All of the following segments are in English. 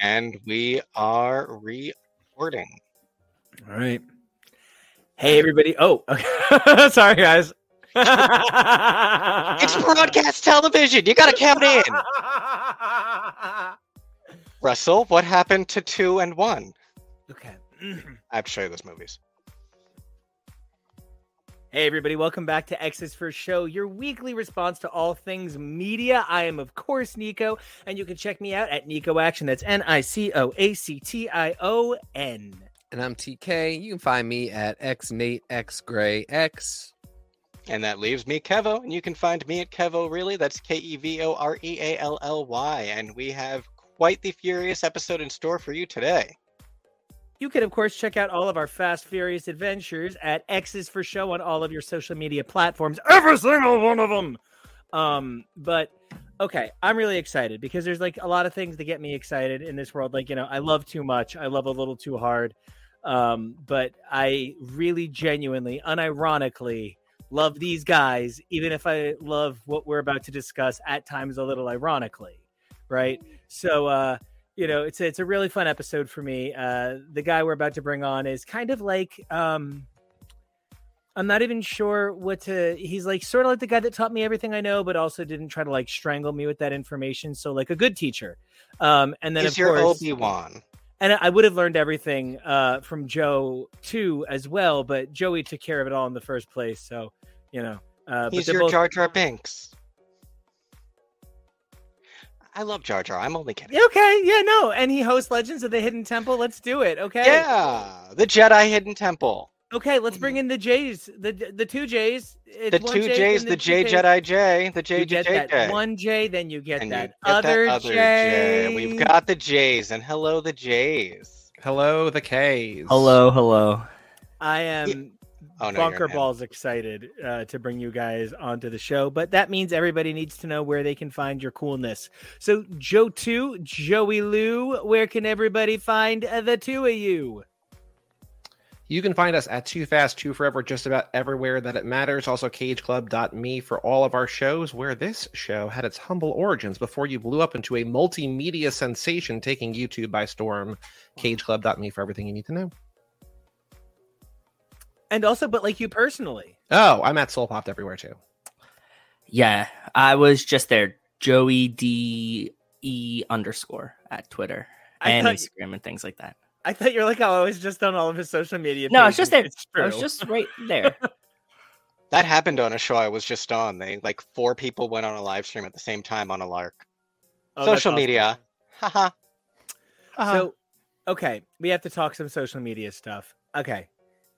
And we are recording. All right. Hey, everybody. Oh, okay. sorry, guys. It's broadcast television. You got to count in. Russell, what happened to two and one? okay. I have to show you those movies. Hey, everybody. Welcome back to X's First Show, your weekly response to all things media. I am, of course, Nico, and you can check me out at Nico Action. That's N I C O A C T I O N. And I'm TK. You can find me at X Nate X Gray X. And that leaves me, Kevo, and you can find me at Kevo Really. That's K E V O R E A L L Y. And we have quite the furious episode in store for you today. You can, of course, check out all of our Fast Furious adventures at X's for Show on all of your social media platforms, every single one of them. Um, but okay, I'm really excited because there's like a lot of things that get me excited in this world. Like, you know, I love too much, I love a little too hard. Um, but I really genuinely, unironically, love these guys, even if I love what we're about to discuss at times a little ironically, right? So, uh, you know, it's a, it's a really fun episode for me. Uh, the guy we're about to bring on is kind of like, um, I'm not even sure what to. He's like sort of like the guy that taught me everything I know, but also didn't try to like strangle me with that information. So like a good teacher. Um, and then He's of your Obi Wan. and I would have learned everything uh, from Joe too as well, but Joey took care of it all in the first place. So you know, uh, He's your both- Jar Jar Binks. I love Jar Jar. I'm only kidding. Okay, yeah, no, and he hosts Legends of the Hidden Temple. Let's do it. Okay, Yeah, the Jedi Hidden Temple. okay, let's bring in the J's, the the two J's, It's The two J J's, and the J J's. Jedi J, the J You J J J. one J, then you get And you that get other, that other J. We've got the J's, and hello, the J's. Hello, the K's. Hello, hello. I am Oh no, you're bunker balls excited uh, to bring you guys onto the show, but that means everybody needs to know where they can find your coolness. So, Joe two, Joey Lou, where can everybody find uh, the two of you? You can find us at 2 Fast 2 Forever, just about everywhere that it matters. Also, cageclub.me for all of our shows, where this show had its humble origins before you blew up into a multimedia sensation taking YouTube by storm. Cageclub.me for everything you need to know. And also, but like you personally. Oh, I'm at Soul Popped everywhere too. Yeah, I was just there. Joey D E underscore at Twitter I and thought, Instagram and things like that. I thought you were like, oh, I was just on all of his social media. No, it's just pages. there. It's true. I was just right there. That happened on a show I was just on. They like four people went on a live stream at the same time on a lark. Oh, that's Social awesome. media. Haha. So, okay, we have to talk some social media stuff. Okay.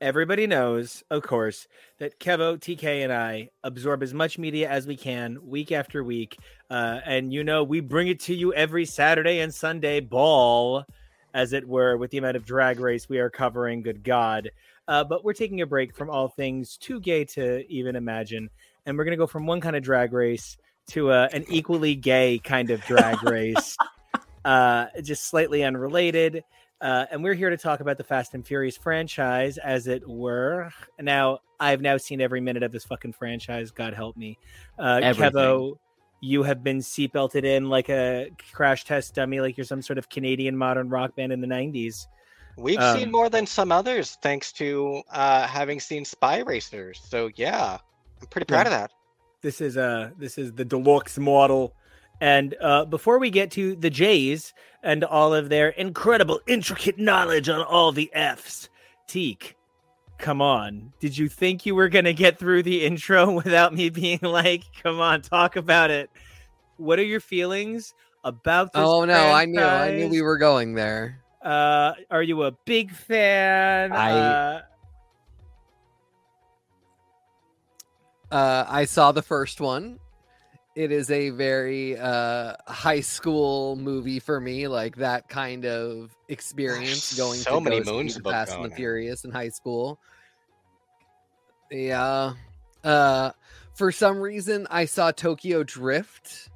Everybody knows, of course, that Kevo, TK, and I absorb as much media as we can week after week. Uh, and you know, we bring it to you every Saturday and Sunday ball, as it were, with the amount of drag race we are covering. Good God. Uh, but we're taking a break from all things too gay to even imagine. And we're going to go from one kind of drag race to uh, an equally gay kind of drag race uh, just slightly unrelated. Uh, and we're here to talk about the Fast and Furious franchise, as it were. Now, I've now seen every minute of this fucking franchise. God help me. Uh, Everything. Kevo, you have been seatbelted in like a crash test dummy, like you're some sort of Canadian modern rock band in the 90s. We've Um, seen more than some others thanks to uh, having seen Spy Racers. So yeah, I'm pretty proud of that. This is uh this is the deluxe model. And uh, before we get to the J's and all of their incredible, intricate knowledge on all the F's, Teak, come on. Did you think you were going to get through the intro without me being like, come on, talk about it? What are your feelings about this? Oh no, I knew. I knew we were going there. Uh, are you a big fan? I- Uh, Uh, I saw the first one. It is a very uh, high school movie for me, like that kind of experience going so to many moons the Fast and the in. Furious in high school. Yeah. Uh, for some reason, I saw Tokyo Drift,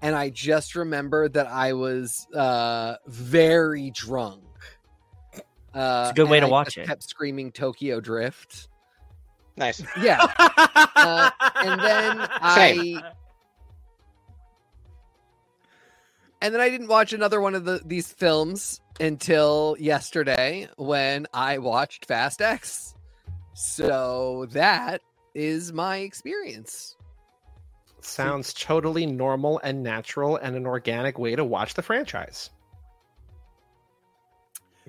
and I just remember that I was uh, very drunk. Uh, It's a good way to I watch it. Kept screaming Tokyo Drift. Nice. Yeah, Uh, and then I And then I didn't watch another one of the, these films until yesterday when I watched Fast X. So that is my experience. Sounds totally normal and natural and an organic way to watch the franchise.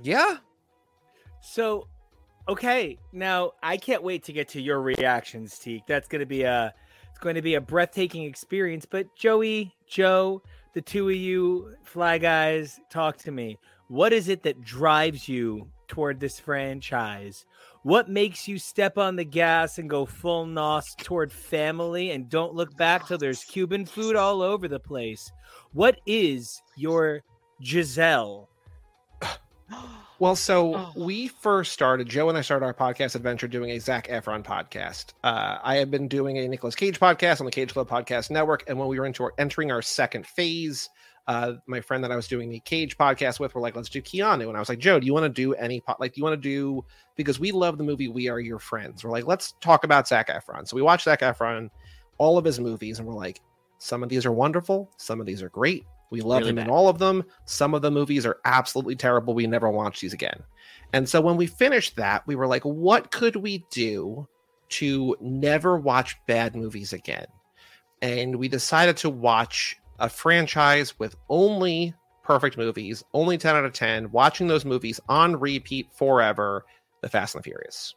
Yeah. So, okay, now I can't wait to get to your reactions, Teak. That's going to be a it's going to be a breathtaking experience. But Joey, Joe, the two of you fly guys, talk to me. What is it that drives you toward this franchise? What makes you step on the gas and go full nos toward family and don't look back till there's Cuban food all over the place? What is your Gisele? Well, so Oh. we first started, Joe and I started our podcast adventure doing a Zac Efron podcast. Uh, I have been doing a Nicolas Cage podcast on the Cage Club Podcast Network. And when we were into our, entering our second phase, uh, my friend that I was doing the Cage podcast with were like, let's do Keanu. And I was like, Joe, do you want to do any, po- like, do you want to do, because we love the movie We Are Your Friends. We're like, let's talk about Zac Efron. So we watched Zac Efron, all of his movies, and we're like, some of these are wonderful, some of these are great. We love Really him in all of them. Some of the movies are absolutely terrible. We never watch these again. And so when we finished that, we were like, what could we do to never watch bad movies again? And we decided to watch a franchise with only perfect movies, only 10 out of 10, watching those movies on repeat forever The Fast and the Furious.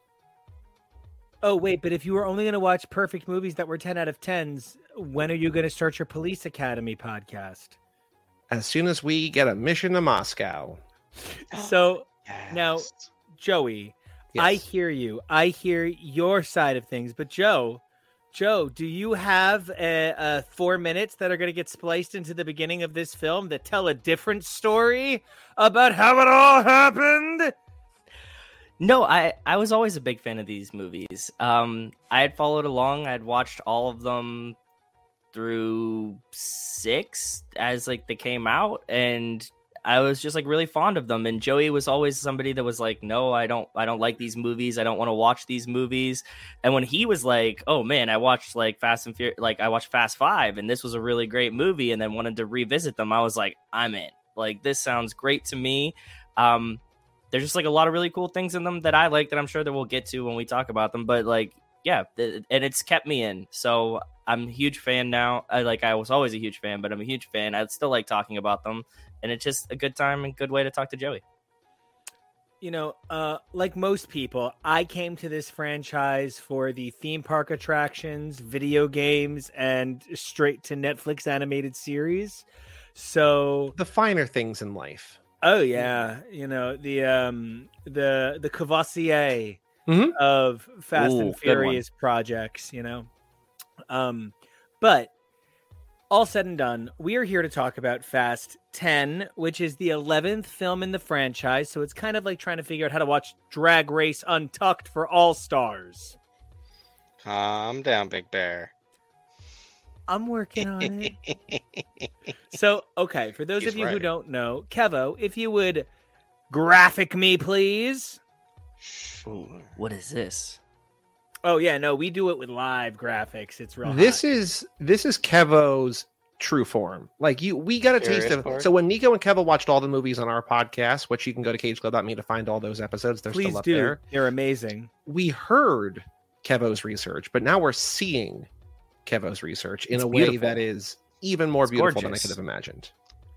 Oh wait, but if you were only going to watch perfect movies that were 10 out of 10s, when are you going to start your Police Academy podcast? As soon as we get a mission to Moscow. So, Now- Yes. Joey, I hear you. I hear your side of things, but Joe, Joe, do you have a, uh, four minutes that are going to get spliced into the beginning of this film that tell a different story about how it all happened? No, I I was always a big fan of these movies. Um, I had followed along. I had watched all of them through six as like they came out, and I was just like really fond of them. And Joey was always somebody that was like, "No, I don't. I don't like these movies. I don't want to watch these movies." And when he was like, "Oh man, I watched like Fast and Furious, like I watched Fast Five, and this was a really great movie," and then wanted to revisit them, I was like, "I'm in. Like this sounds great to me." Um, there's just like a lot of really cool things in them that I like that I'm sure that we'll get to when we talk about them. But like, yeah, th- and it's kept me in. So I'm a huge fan now. I like I was always a huge fan, but I'm a huge fan. I still like talking about them, and it's just a good time and good way to talk to Joey. You know, uh, like most people, I came to this franchise for the theme park attractions, video games, and straight to Netflix animated series. So The finer things in life. Oh yeah, you know the um the the Cavassier Mhm. of Fast Ooh, and. Furious projects, you know. Um, but all said and done, we are here to talk about Fast Ten, which is the eleventh film in the franchise. So it's kind of like trying to figure out how to watch Drag Race Untucked for All Stars. Calm down, Big Bear. I'm working on it. So, okay, for those He's of you who don't know, Kevo, if you would graphic me, please. Sure. What is this? Oh yeah, no, we do it with live graphics. It's real. This hot. is this is Kevo's true form. Like you, we got a taste of. part? So when Nico and Kevo watched all the movies on our podcast, which you can go to cageclub.me to find all those episodes. They're please still up do. there. They're amazing. We heard Kevo's research, but now we're seeing Kevo's research in It's a way that is even more It's beautiful than I could have imagined.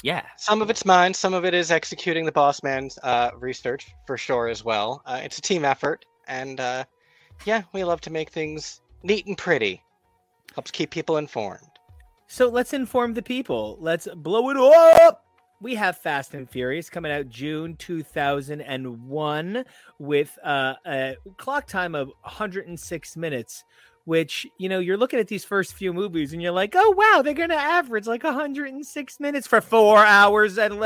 Yeah, Some of it's mine, some of it is executing the boss man's uh, research for sure as well. Uh, it's a team effort, and uh, yeah, we love to make things neat and pretty. Helps keep people informed. So let's inform the people. Let's blow it up. We have Fast and Furious coming out June 2001 with uh, a clock time of 106 minutes. Which you know, you're looking at these first few movies and you're like, oh wow, they're gonna average like 106 minutes for four hours, and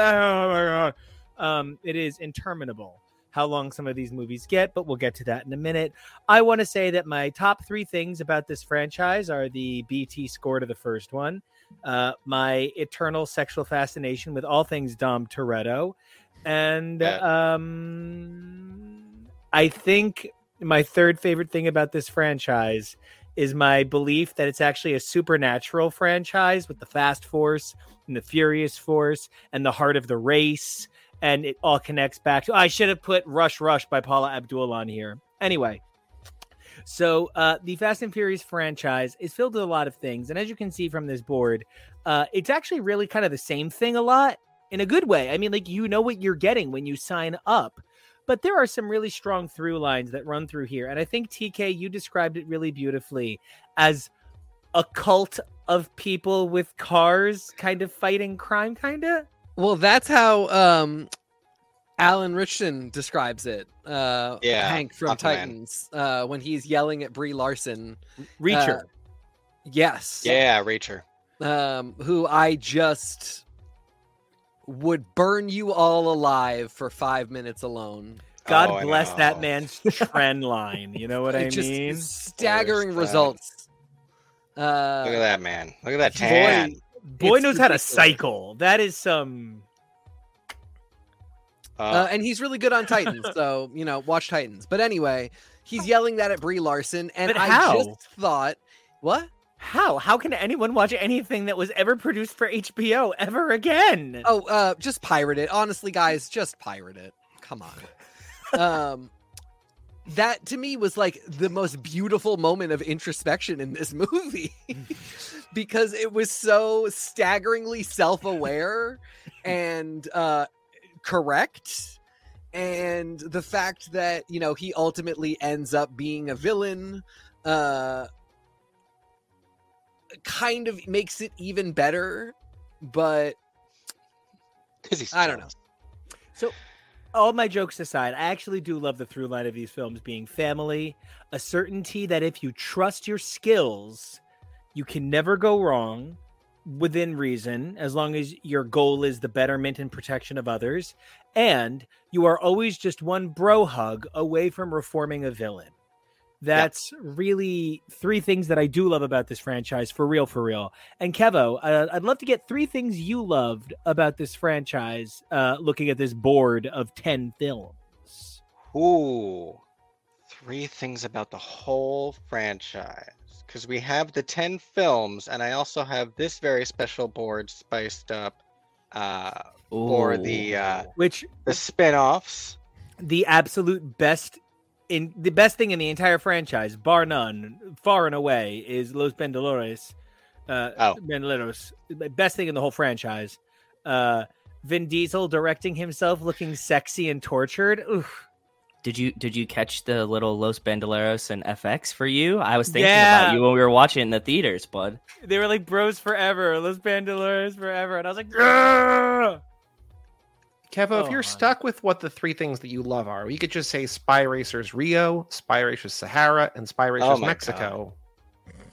um, it is interminable how long some of these movies get, but we'll get to that in a minute. I want to say that my top three things about this franchise are the BT score to the first one, uh, my eternal sexual fascination with all things Dom Toretto, and um, I think my third favorite thing about this franchise is my belief that it's actually a supernatural franchise with the Fast Force and the Furious Force and the Heart of the Race. And it all connects back to. I should have put Rush Rush by Paula Abdul on here. Anyway, so uh, the Fast and Furious franchise is filled with a lot of things, and as you can see from this board, uh, it's actually really kind of the same thing a lot in a good way. I mean, like you know what you're getting when you sign up, but there are some really strong through lines that run through here, and I think TK you described it really beautifully as a cult of people with cars, kind of fighting crime, kind of. Well, that's how um, Alan Ritchson describes it. Uh, Yeah, Hank from Aquaman. Titans uh, when he's yelling at Brie Larson. Reacher. Uh, yes. Yeah, Reacher. Um, who I just would burn you all alive for five minutes alone. God Oh, bless that man's trend line. You know what I just mean? staggering There's that. results. Uh, Look at that man. Look at that boy, tan. Boy It's knows how to cycle. That is some. Uh, Uh, and he's really good on Titans, so you know, watch Titans. But anyway, he's yelling that at Brie Larson, and But I how? just thought, what? How? How can anyone watch anything that was ever produced for HBO ever again? Oh, uh, just pirate it. Honestly, guys, just pirate it. Come on. um, that to me was like the most beautiful moment of introspection in this movie because it was so staggeringly self-aware and uh correct and the fact that you know he ultimately ends up being a villain uh kind of makes it even better but he's I don't know. So All my jokes aside, I actually do love the through line of these films being family, a certainty that if you trust your skills, you can never go wrong within reason, as long as your goal is the betterment and protection of others. And you are always just one bro hug away from reforming a villain. That's really three things that I do love about this franchise, for real, for real. And Kevo, uh, I'd love to get three things you loved about this franchise. Uh, looking at this board of ten films. Ooh, three things about the whole franchise. Because we have the 10 films, and I also have this very special board spiced up uh, for the uh, Which the spin offs. the absolute best in the best thing in the entire franchise, bar none, far and away, is Los Bandoleros. Uh, Oh. Bandoleros, the best thing in the whole franchise. Uh, Vin Diesel directing himself, looking sexy and tortured. Oof. Did you did you catch the little Los Bandoleros and FX for you? I was thinking Yeah. about you when we were watching in the theaters, bud. They were like bros forever, Los Bandoleros forever, and I was like, "Grrr!" Kevo, Oh, if you're my. stuck with what the three things that you love are, we could just say Spy Racers Rio, Spy Racers Sahara, and Spy Racers Oh Mexico.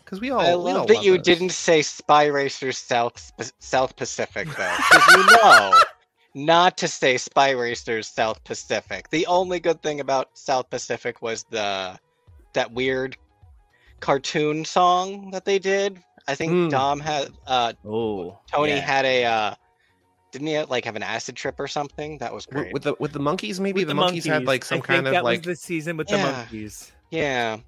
Because we all I we all love that you those. didn't say Spy Racers South South Pacific though, because you know not to say Spy Racers South Pacific. The only good thing about South Pacific was the that weird cartoon song that they did. I think Hmm. Dom had uh Oh, Tony yeah. had a uh didn't he like have an acid trip or something? That was W- great. with the with the monkeys. Maybe With the, monkeys, had like some I think kind that of like was the season with the monkeys. yeah.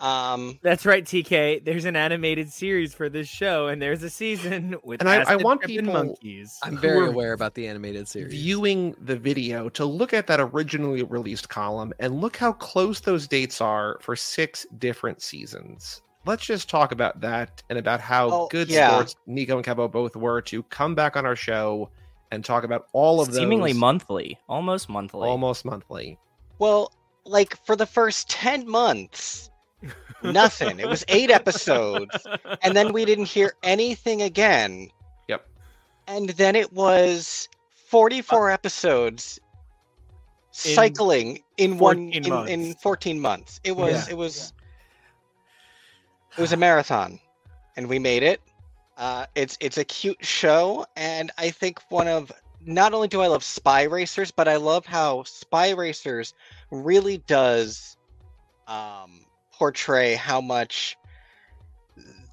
Um That's right, TK. There's an animated series for this show, and there's a season with And I- I want tripping people- monkeys. I'm very aware about the animated series. viewing the video to look at that originally released column and look how close those dates are for six different seasons. Let's just talk about that and about how Oh, good yeah. sports Nico and Kevo both were to come back on our show and talk about all of those seemingly monthly, almost monthly. almost monthly. Well, like for the first 10 months, nothing. it was eight episodes, and then we didn't hear anything again. Yep. And then it was 44 uh, episodes In cycling in one 14 in, in months. 14 months. It was Yeah. it was it was a marathon and we made it. Uh, it's it's a cute show, and I think one of not only do I love Spy Racers, but I love how Spy Racers really does um, portray how much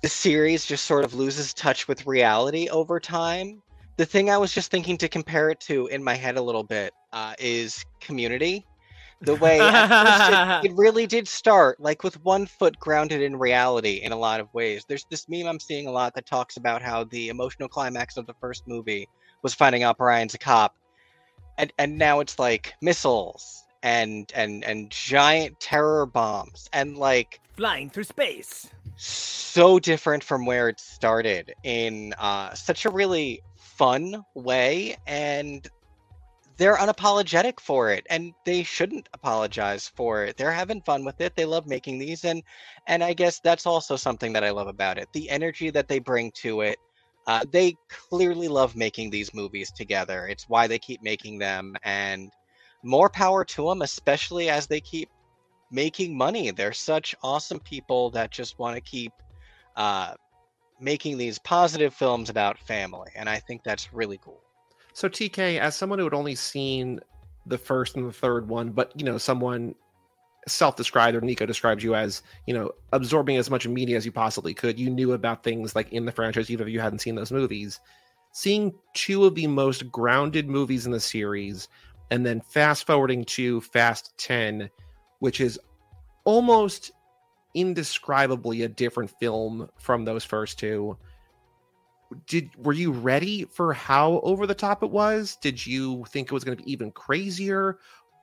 the series just sort of loses touch with reality over time. The thing I was just thinking to compare it to in my head a little bit uh, is Community, The way it, it really did start like with one foot grounded in reality in a lot of ways. There's this meme I'm seeing a lot that talks about how the emotional climax of the first movie was finding out Brian's a cop, and and now it's like missiles and and and giant terror bombs and like Flying through space. so different from where it started in uh, such a really fun way and they're unapologetic for it and they shouldn't apologize for it. They're having fun with it. They love making these and and i guess that's also something that i love about it the energy that they bring to it. Uh, they clearly love making these movies together. It's why they keep making them and more power to them especially as they keep making money. They're such awesome people that just want to keep uh, making these positive films about family, and I think that's really cool. So TK, as someone who had only seen the first and the third one, but you know, someone self-described or Nico describes you as, you know, absorbing as much media as you possibly could. You knew about things like in the franchise, even if you hadn't seen those movies. Seeing two of the most grounded movies in the series, and then fast forwarding to Fast 10, which is almost indescribably a different film from those first two did were you ready for how over the top it was did you think it was going to be even crazier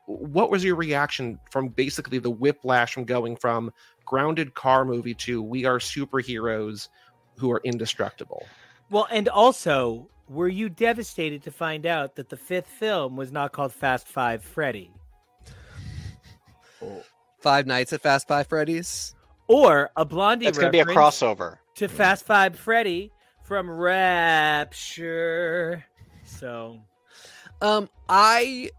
what was your reaction from basically the whiplash from going from grounded car movie to we are superheroes who are indestructible Well, and also, were you devastated to find out that the fifth film was not called Fast Five Freddy? Five Nights at Fast Five Freddy's. Or a Blondie It's going to be a crossover. to Fast Five Freddy from Rapture. So, Um, I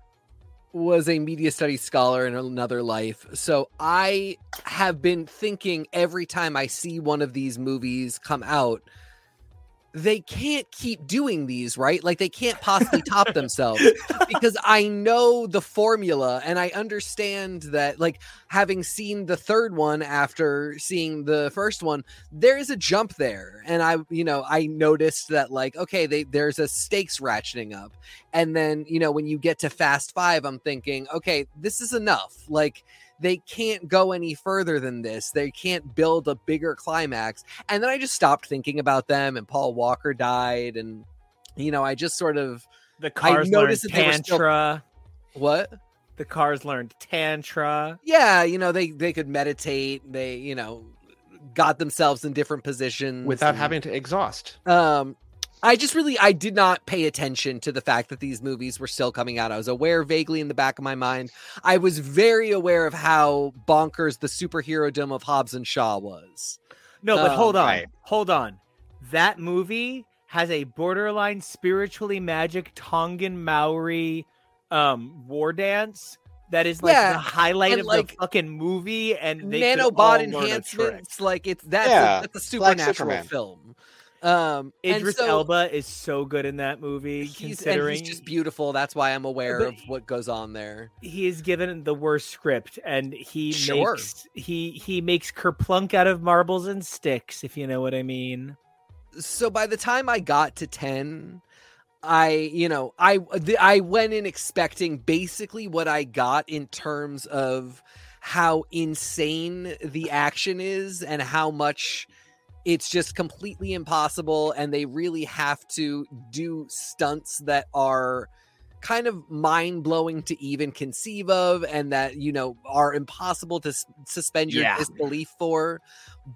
was a media studies scholar in another life, so I have been thinking every time I see one of these movies come out, they can't keep doing these, right? Like they can't possibly top themselves because I know the formula and I understand that like having seen the third one after seeing the first one, there is a jump there. And I, you know, I noticed that like, okay, they there's a stakes ratcheting up. And then, you know, when you get to Fast Five, I'm thinking, okay, this is enough. Like they can't go any further than this. They can't build a bigger climax. And then I just stopped thinking about them and Paul Walker died and you know, I just sort of the cars learned noticed that they were still- Tantra. what? The cars learned Tantra. Yeah, you know, they they could meditate, they, you know, got themselves in different positions without and- having to exhaust um I just really I did not pay attention to the fact that these movies were still coming out. I was aware vaguely in the back of my mind. I was very aware of how bonkers the superhero dome of Hobbs and Shaw was. No, but Um, hold on. right. Hold on. That movie has a borderline spiritually magic Tongan Maori um war dance that is like Yeah, the highlight and, of like, the fucking movie and they could all Nanobot learn a trick. enhancements, like it's that's Yeah, a, that's a supernatural Superman. film. Um Idris so Elba is so good in that movie he's, considering he's just beautiful. That's why I'm aware of what goes on there. he is given the worst script and he Sure. makes he he makes kerplunk out of marbles and sticks if you know what I mean. so by the time I got to 10, I, you know, I the, I went in expecting basically what I got in terms of how insane the action is and how much it's just completely impossible and they really have to do stunts that are kind of mind-blowing to even conceive of and that you know are impossible to s- suspend your Yeah. disbelief for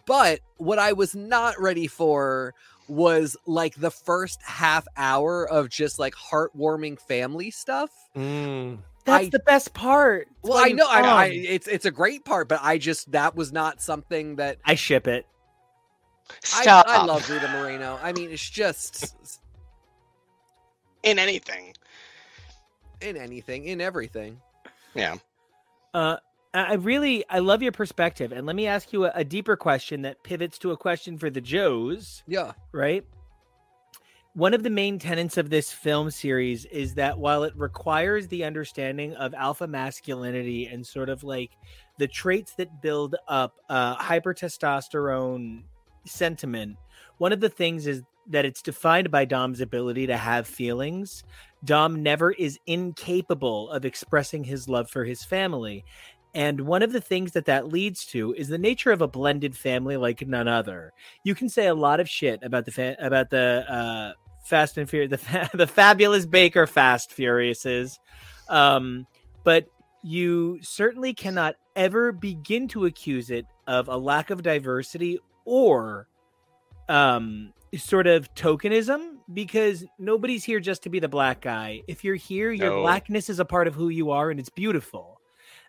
but what I was not ready for was like the first half hour of just like heartwarming family stuff. Mm. That's I- the best part. It's Well, I know, I I, it's it's a great part, but I just that was not something that I ship it. I, Stop. I love Rita Moreno. I mean, it's just in anything. in anything, in everything. Yeah. Uh, I I really I love your perspective, and let me ask you a, a deeper question that pivots to a question for the Joes. Yeah, right? One of the main tenets of this film series is that while it requires the understanding of alpha masculinity and sort of like the traits that build up uh, hyper testosterone sentiment, one of the things is that it's defined by Dom's ability to have feelings. Dom never is incapable of expressing his love for his family. And one of the things that that leads to is the nature of a blended family like none other. You can say a lot of shit about the fa- about the uh, Fast and Furious, the fa- the fabulous Baker Fast Furiouses, um, but you certainly cannot ever begin to accuse it of a lack of diversity or um sort of tokenism because nobody's here just to be the black guy. If you're here, your No. blackness is a part of who you are and it's beautiful.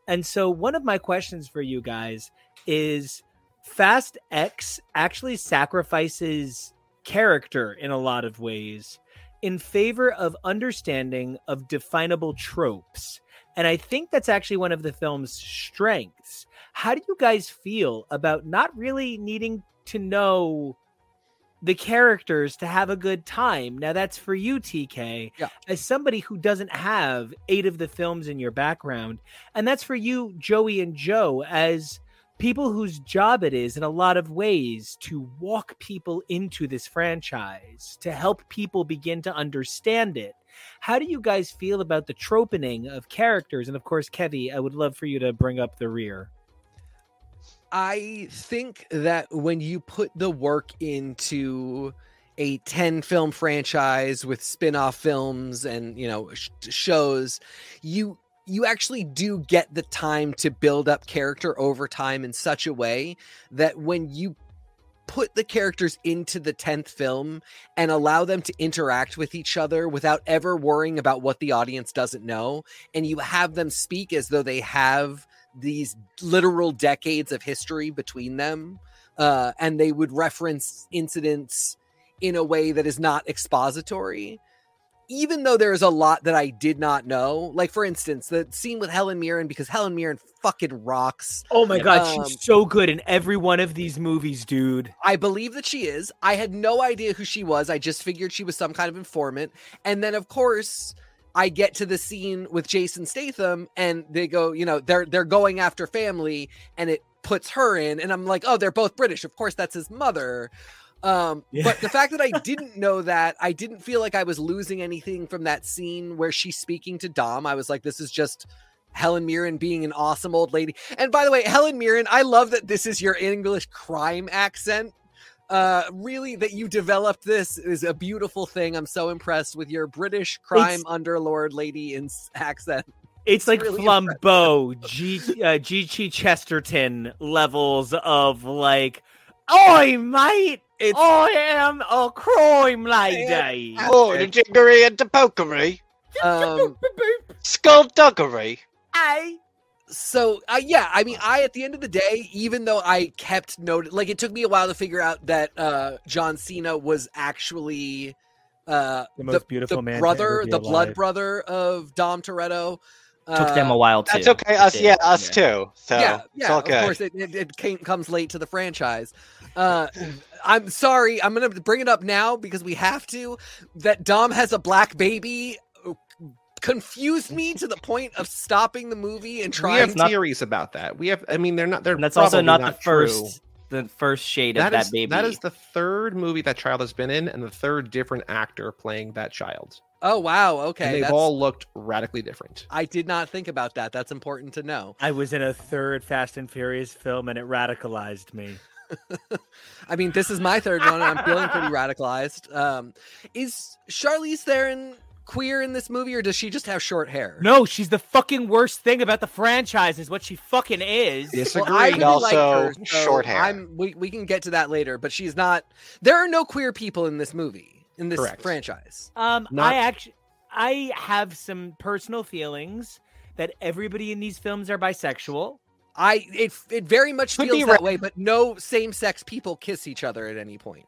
And so one of my questions for you guys is Fast X actually sacrifices character in a lot of ways in favor of understanding of definable tropes. And I think that's actually one of the film's strengths. How do you guys feel about not really needing to know the characters to have a good time? Now, that's for you, TK, Yeah. as somebody who doesn't have eight of the films in your background. And that's for you, Joey and Joe, as people whose job it is in a lot of ways to walk people into this franchise, to help people begin to understand it. How do you guys feel about the tropening of characters? And of course, Kevy, I would love for you to bring up the rear. I think that when you put the work into a 10 film franchise with spin-off films and you know sh- shows you you actually do get the time to build up character over time in such a way that when you put the characters into the 10th film and allow them to interact with each other without ever worrying about what the audience doesn't know and you have them speak as though they have these literal decades of history between them uh, and they would reference incidents in a way that is not expository even though there's a lot that I did not know, like for instance, the scene with Helen Mirren, because Helen Mirren fucking rocks. Oh my god, Um, she's so good in every one of these movies, dude. I believe that she is. I had no idea who she was. I just figured she was some kind of informant. And then of course, I get to the scene with Jason Statham and they go, you know, they're they're going after family and it puts her in and I'm like, "Oh, they're both British. Of course that's his mother." Um, Yeah. but the fact that I didn't know that, I didn't feel like I was losing anything from that scene where she's speaking to Dom. I was like, this is just Helen Mirren being an awesome old lady. And by the way, Helen Mirren, I love that this is your English crime accent. Uh, really, that you developed this is a beautiful thing. I'm so impressed with your British crime It's- underlord lady in accent. It's like really Flambeau, G uh, G.K. Chesterton levels of like, Oi, mate! It's I am a crime lady. Oh, the jiggery and the pokery, um, skullduggery. Hey, so uh, yeah i mean i at the end of the day even though i kept note like it took me a while to figure out that uh john cena was actually uh The most beautiful man to brother ever be the blood brother of dom toretto Took them a while too. That's okay. Us, yeah, us yeah. too. So yeah, it's yeah. Of course, it, it, it came, comes late to the franchise. Uh, I'm sorry. I'm gonna bring it up now because we have to. That Dom has a black baby uh, confused me to the point of stopping the movie and We trying. have to, not- theories about that. We have. I mean, they're not. They're And that's also not, not the first true. the first shade of That that is baby. that is the third movie that child has been in, and the third different actor playing that child. oh wow, okay. and they've that's- all looked radically different. I did not think about that. That's important to know. I was in a third Fast and Furious film and it radicalized me. I mean, this is my third one, and I'm feeling pretty radicalized. Um, is Charlize Theron queer in this movie, or does she just have short hair? No, she's the fucking worst thing about the franchise, is what she fucking is. Disagree. Well, I And really like also her, so short hair. I'm, we, we can get to that later, but she's not. There are no queer people in this movie, in this Correct. franchise. Um, Not- I actually, I have some personal feelings that everybody in these films are bisexual. I it it very much Could feels be that right. way, but no same sex people kiss each other at any point.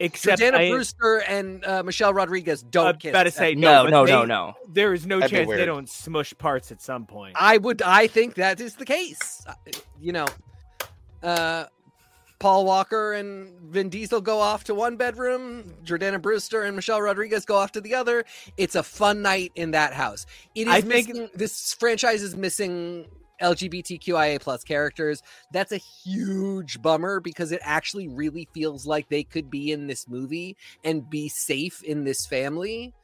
Except Jordana I, Brewster and uh, Michelle Rodriguez don't I'm kiss. about to say no, but no, they- no, no. There is no That'd chance they don't smush parts at some point. I would. I think that is the case. Uh, You know, uh, Paul Walker and Vin Diesel go off to one bedroom. Jordana Brewster and Michelle Rodriguez go off to the other. It's a fun night in that house. It is I think- missing. This franchise is missing LGBTQIA plus characters. That's a huge bummer because it actually really feels like they could be in this movie and be safe in this family.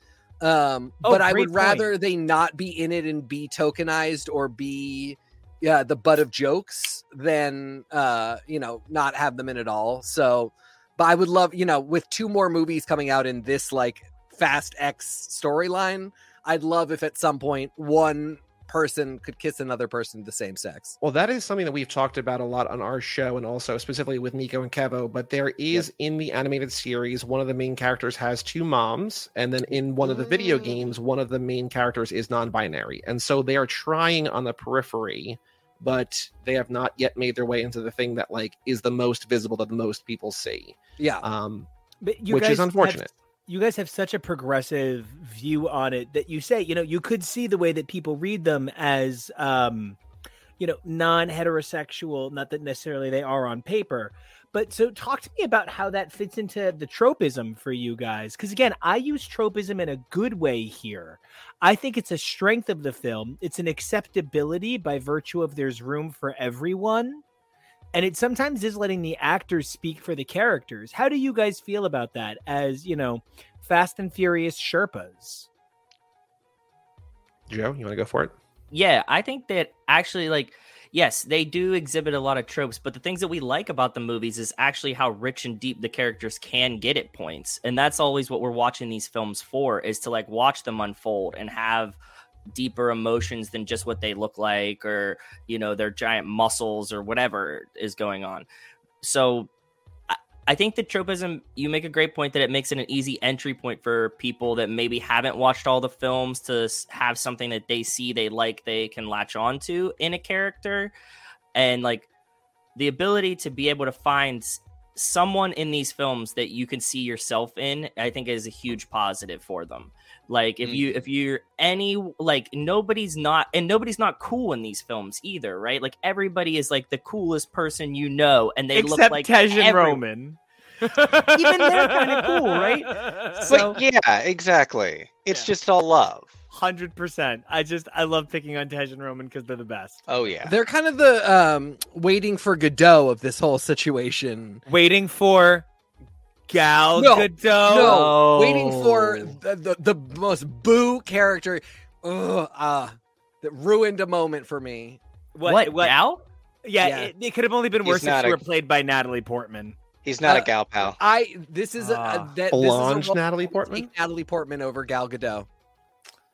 Um, Oh, but I would rather they not be in it and be tokenized or be yeah the butt of jokes than uh you know not have them in at all. So, but I would love you know with two more movies coming out in this like Fast X storyline, I'd love if at some point one person could kiss another person of the same sex. Well, that is something that we've talked about a lot on our show and also specifically with Nico and Kevo. But there is in the animated series, one of the main characters has two moms. And then in one of the video Mm. games, one of the main characters is non binary. And so they are trying on the periphery, but they have not yet made their way into the thing that like is the most visible that the most people see. Yeah. Um, But you which guys is have- unfortunate. You guys have such a progressive view on it that you say, you know, you could see the way that people read them as, um, you know, non-heterosexual. Not that necessarily they are on paper, but so talk to me about how that fits into the tropism for you guys. Because again, I use tropism in a good way here. I think it's a strength of the film. It's an acceptability by virtue of there's room for everyone. And it sometimes is letting the actors speak for the characters. How do you guys feel about that as, you know, Fast and Furious Sherpas? Joe, you want to go for it? Yeah, I think that actually, like, yes, they do exhibit a lot of tropes, but the things that we like about the movies is actually how rich and deep the characters can get at points. And that's always what we're watching these films for is to like watch them unfold and have deeper emotions than just what they look like or, you know, their giant muscles or whatever is going on. So I- think that tropism, you make a great point that it makes it an easy entry point for people that maybe haven't watched all the films to have something that they see they like, they can latch onto in a character. And like the ability to be able to find someone in these films that you can see yourself in, I think is a huge positive for them. Like if Mm. you if you're any like nobody's not and nobody's not cool in these films either, right? Like everybody is like the coolest person you know, and they look Except like Tej and every- Roman. Even they're kinda cool, right? So- but yeah, exactly. It's Yeah. just all love. Hundred percent. I just I love picking on Tej and Roman because they're the best. Oh yeah. They're kind of the um waiting for Godot of this whole situation. Waiting for Gal No, Gadot. No, waiting for the, the, the most boo character ugh, uh, that ruined a moment for me. What, Gal? Yeah, Yeah. It, it could have only been worse if not she a- were played by Natalie Portman. He's not Uh, a gal pal. I this is a, a that, Blonde this is a Natalie Portman? take Natalie Portman over Gal Gadot.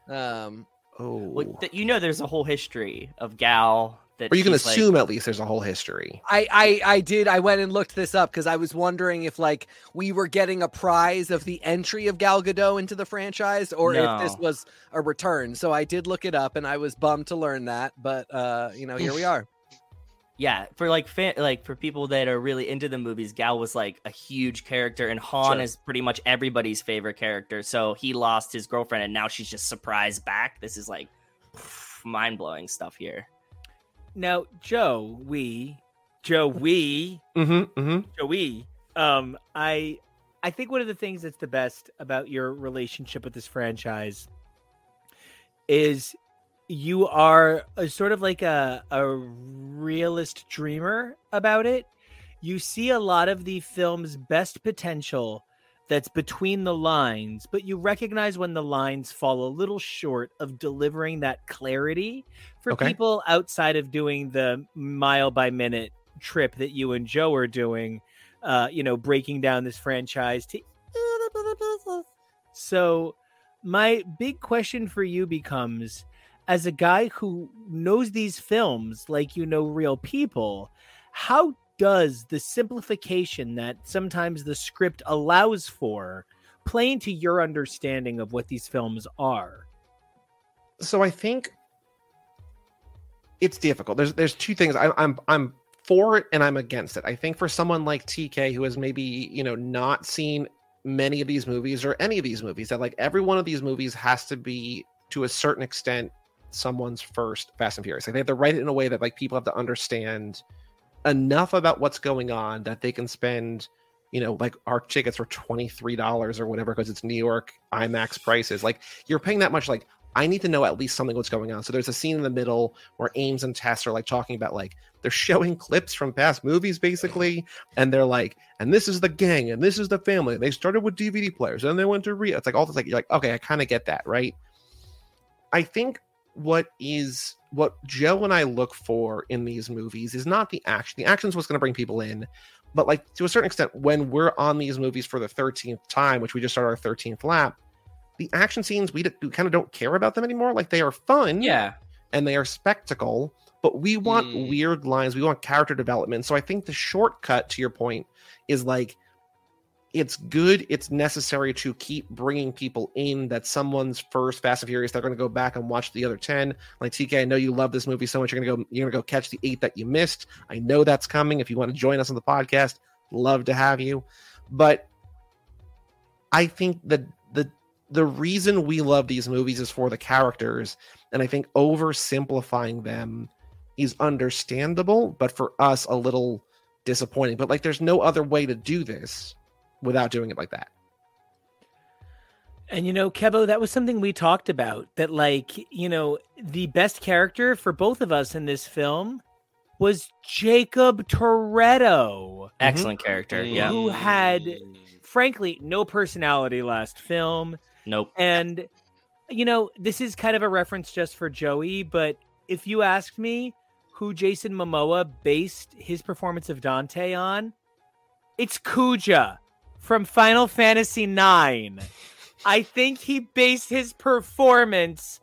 Um, Oh. Well, th- you know, there's a whole history of Gal that or you can she's, like- assume at least there's a whole history. I, I I did. I went and looked this up because I was wondering if like we were getting a prize of the entry of Gal Gadot into the franchise, or if this was a return. So I did look it up, and I was bummed to learn that. But uh, you know, here we are. yeah, for like fan, like for people that are really into the movies, Gal was like a huge character, and Han Sure. is pretty much everybody's favorite character. So he lost his girlfriend, and now she's just surprised back. This is like mind blowing stuff here. Now, Joe, we, Joe, we, Mm-hmm. Mm-hmm. Joey, um, I, I think one of the things that's the best about your relationship with this franchise is you are a, sort of like a a realist dreamer about it. You see a lot of the film's best potential that's between the lines, but you recognize when the lines fall a little short of delivering that clarity for Okay. people outside of doing the mile by minute trip that you and Joe are doing, uh, you know, breaking down this franchise to. So, my big question for you becomes as a guy who knows these films like you know real people, how does the simplification that sometimes the script allows for play into your understanding of what these films are? so I think it's difficult. There's there's two things. I, I'm I'm for it and I'm against it. I think for someone like TK who has maybe you know not seen many of these movies or any of these movies, that like every one of these movies has to be to a certain extent someone's first Fast and Furious. Like they have to write it in a way that like people have to understand enough about what's going on that they can spend you know like our tickets for $23 or whatever because it's new york imax prices like you're paying that much like I need to know at least something what's going on. So there's a scene in the middle where Aimes and Tess are like talking about like they're showing clips from past movies basically, and they're like, and this is the gang, and this is the family. They started with DVD players, and they went to re. It's like all this like you're like, okay, I kind of get that, right? I think what is what Joe and I look for in these movies is not the action. The action's what's going to bring people in, but like to a certain extent, when we're on these movies for the thirteenth time, which we just started our thirteenth lap, the action scenes we, d- we kind of don't care about them anymore. Like they are fun, Yeah. and they are spectacle, but we want Mm. weird lines. We want character development. So I think the shortcut to your point is like it's good, it's necessary to keep bringing people in that someone's first Fast and Furious, they're going to go back and watch the other 10. Like TK, I know you love this movie so much. You're going to go, you're going to go catch the eight that you missed. I know that's coming. If you want to join us on the podcast, love to have you. But I think that the, the reason we love these movies is for the characters. And I think oversimplifying them is understandable, but for us, a little disappointing. But like, there's no other way to do this without doing it like that. And you know, Kevo, that was something we talked about. That like, you know, the best character for both of us in this film was Jacob Toretto, Excellent character. Mm. Yeah. who had, frankly, no personality last film. Nope. And you know, this is kind of a reference just for Joey, but if you asked me who Jason Momoa based his performance of Dante on, it's Kuja from Final Fantasy IX. I think he based his performance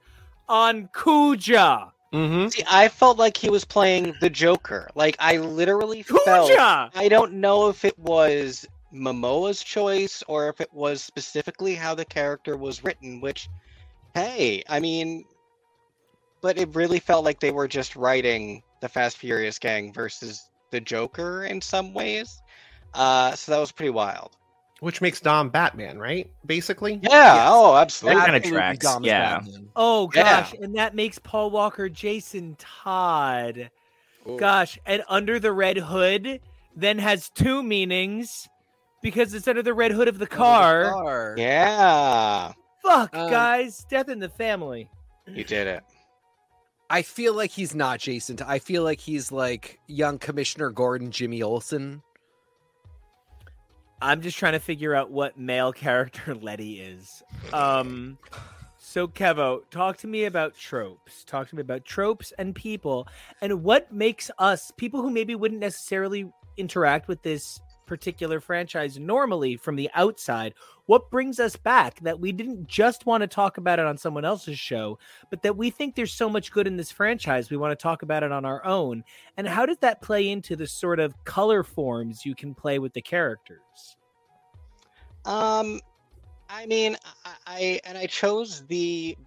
on Kuja. Mm-hmm. See, I felt like he was playing the Joker. Like I literally felt. Kuja! I don't know if it was Momoa's choice or if it was specifically how the character was written. Which, hey, I mean, but it really felt like they were just writing the Fast Furious gang versus the Joker in some ways. Uh, so that was pretty wild. Which makes Dom Batman, right? Basically. Yeah. Yes. Oh, absolutely. That kinda Absolutely tracks, Dom yeah. Batman. Oh Yeah. gosh, and that makes Paul Walker Jason Todd. Ooh. Gosh, and under the red hood then has two meanings because it's under the red hood of the car. Car. Yeah, Fuck, Um, guys, death in the family. you did it. I feel like he's not Jason. I feel like he's like young Commissioner Gordon, Jimmy Olsen. I'm just trying to figure out what male character Letty is. Um, so Kevo, talk to me about tropes. Talk to me about tropes and people, and what makes us people who maybe wouldn't necessarily interact with this particular franchise normally from the outside. What brings us back that we didn't just want to talk about it on someone else's show, but that we think there's so much good in this franchise, we want to talk about it on our own. And how does that play into the sort of color forms you can play with the characters? Um, I mean, I, I and I chose the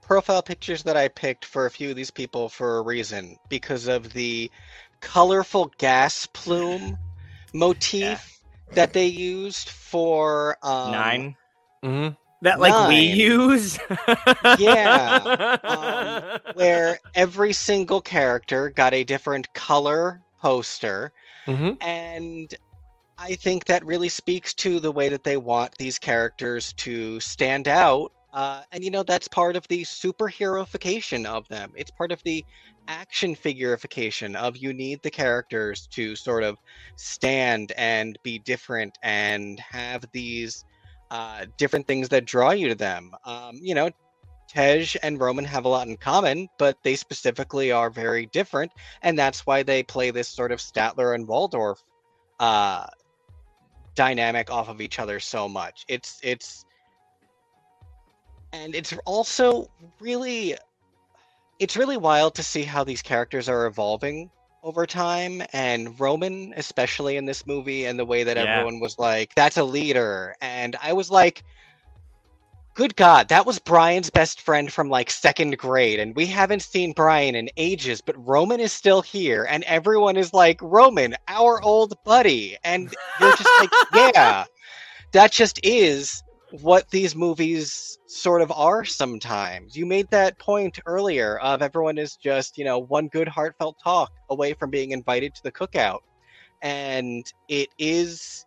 profile pictures that I picked for a few of these people for a reason because of the colorful gas plume motif that they used for um, Nine. Mm-hmm. that like we use Yeah, um, where every single character got a different color poster Mm-hmm. and I think that really speaks to the way that they want these characters to stand out. Uh, and you know, that's part of the superheroification of them. It's part of the action figurification of you need the characters to sort of stand and be different and have these uh, different things that draw you to them. Um, you know, Tej and Roman have a lot in common, but they specifically are very different, and that's why they play this sort of Statler and Waldorf uh, dynamic off of each other so much. It's it's and it's also really it's really wild to see how these characters are evolving over time. And Roman especially in this movie and the way that Yeah. everyone was like that's a leader. And I was like good god that was Brian's best friend from like second grade and we haven't seen Brian in ages but Roman is still here. And everyone is like Roman our old buddy. And you're just like yeah that just is what these movies sort of are sometimes. You made that point earlier of everyone is just, you know, one good heartfelt talk away from being invited to the cookout. And it is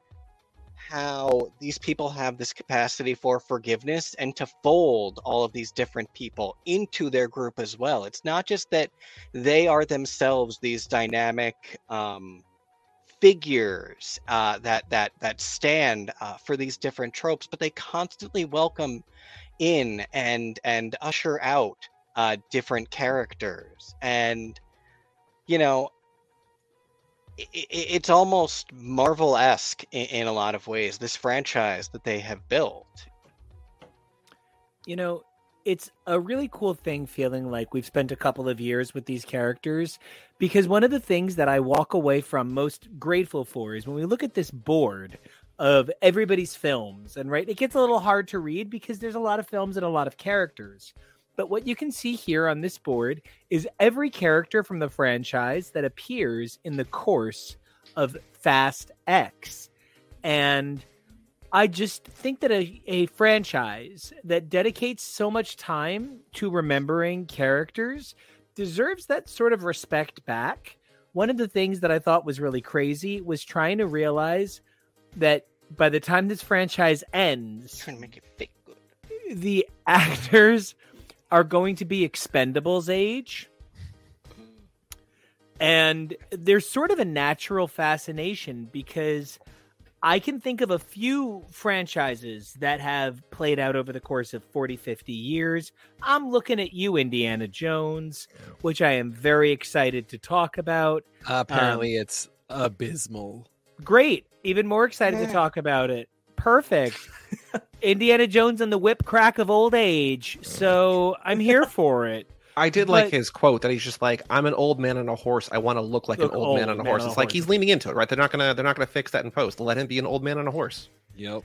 how these people have this capacity for forgiveness and to fold all of these different people into their group as well. It's not just that they are themselves these dynamic um, figures uh, that that that stand uh, for these different tropes, but they constantly welcome in and and usher out uh, different characters, and you know it, it's almost Marvel esque in, in a lot of ways. This franchise that they have built. You know, it's a really cool thing feeling like we've spent a couple of years with these characters because one of the things that I walk away from most grateful for is when we look at this board of everybody's films and right it gets a little hard to read because there's a lot of films and a lot of characters but what you can see here on this board is every character from the franchise that appears in the course of Fast X. And I just think that a, a franchise that dedicates so much time to remembering characters deserves that sort of respect back. One of the things that I thought was really crazy was trying to realize that by the time this franchise ends, trying to make it fit good. The actors are going to be expendables age. And there's sort of a natural fascination because I can think of a few franchises that have played out over the course of 40, 50 years. I'm looking at you, Indiana Jones, which I am very excited to talk about. Uh, apparently, um, it's abysmal. Great. Even more excited to talk about it. Perfect. Indiana Jones and the whip crack of old age. So I'm here for it. I did but, like his quote that he's just like, "I'm an old man on a horse. I want to look like look an old, old man on a man horse." On it's a like horse. he's leaning into it, right? They're not gonna they're not gonna fix that in post. Let him be an old man on a horse. Yep.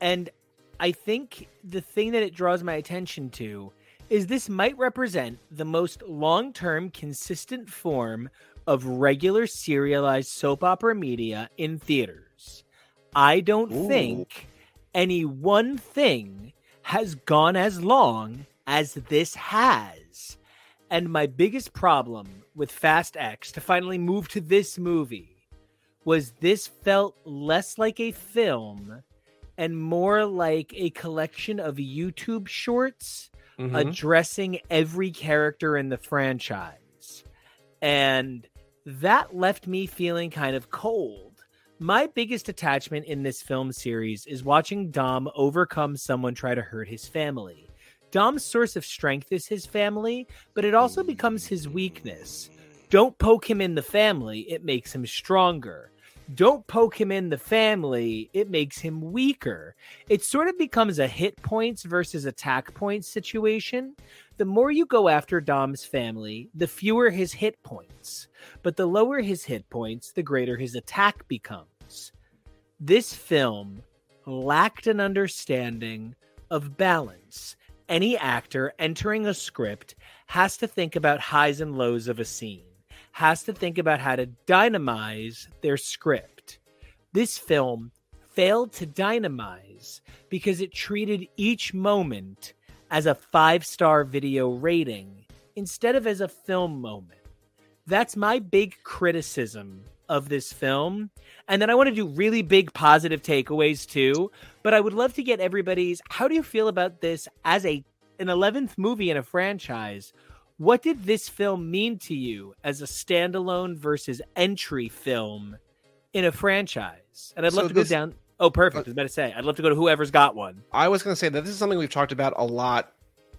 And I think the thing that it draws my attention to is this might represent the most long term consistent form of regular serialized soap opera media in theaters. I don't Ooh. think any one thing has gone as long as this has. And my biggest problem with Fast X to finally move to this movie was this felt less like a film and more like a collection of YouTube shorts mm-hmm. addressing every character in the franchise. And that left me feeling kind of cold my biggest attachment in this film series is watching Dom overcome someone try to hurt his family. Dom's source of strength is his family, but it also becomes his weakness. Don't poke him in the family, it makes him stronger. Don't poke him in the family, it makes him weaker. It sort of becomes a hit points versus attack points situation the more you go after Dom's family, the fewer his hit points. But the lower his hit points, the greater his attack becomes. This film lacked an understanding of balance. Any actor entering a script has to think about highs and lows of a scene, has to think about how to dynamize their script. This film failed to dynamize because it treated each moment as a five star video rating instead of as a film moment. That's my big criticism of this film. And then I want to do really big positive takeaways too. But I would love to get everybody's how do you feel about this as a an 11th movie in a franchise? What did this film mean to you as a standalone versus entry film in a franchise? And I'd love so to this, go down Oh, perfect. Uh, I was about to say, I'd love to go to whoever's got one. I was going to say that this is something we've talked about a lot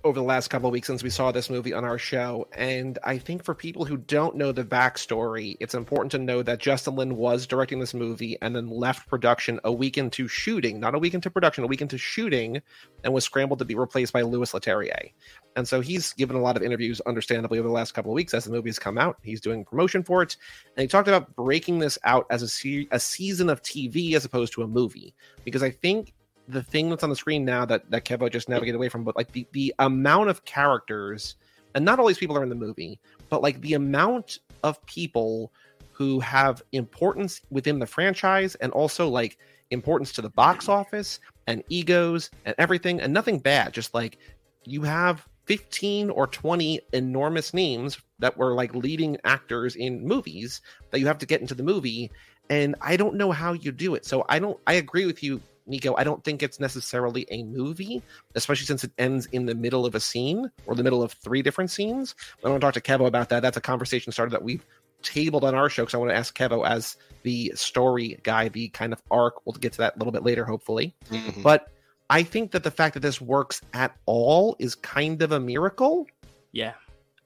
over the last couple of weeks since we saw this movie on our show. And I think for people who don't know the backstory, it's important to know that Justin Lin was directing this movie and then left production a week into shooting, not a week into production, a week into shooting, and was scrambled to be replaced by Louis Leterrier. And so he's given a lot of interviews, understandably, over the last couple of weeks as the movie's come out. He's doing promotion for it. And he talked about breaking this out as a, se- a season of TV as opposed to a movie. Because I think the thing that's on the screen now that that Kevo just navigated away from, but like the the amount of characters, and not all these people are in the movie, but like the amount of people who have importance within the franchise and also like importance to the box office and egos and everything, and nothing bad. Just like you have 15 or 20 enormous names that were like leading actors in movies that you have to get into the movie and i don't know how you do it so i don't i agree with you nico i don't think it's necessarily a movie especially since it ends in the middle of a scene or the middle of three different scenes i want to talk to kevo about that that's a conversation started that we've tabled on our show because i want to ask kevo as the story guy the kind of arc we'll get to that a little bit later hopefully Mhm. but i think that the fact that this works at all is kind of a miracle Yeah.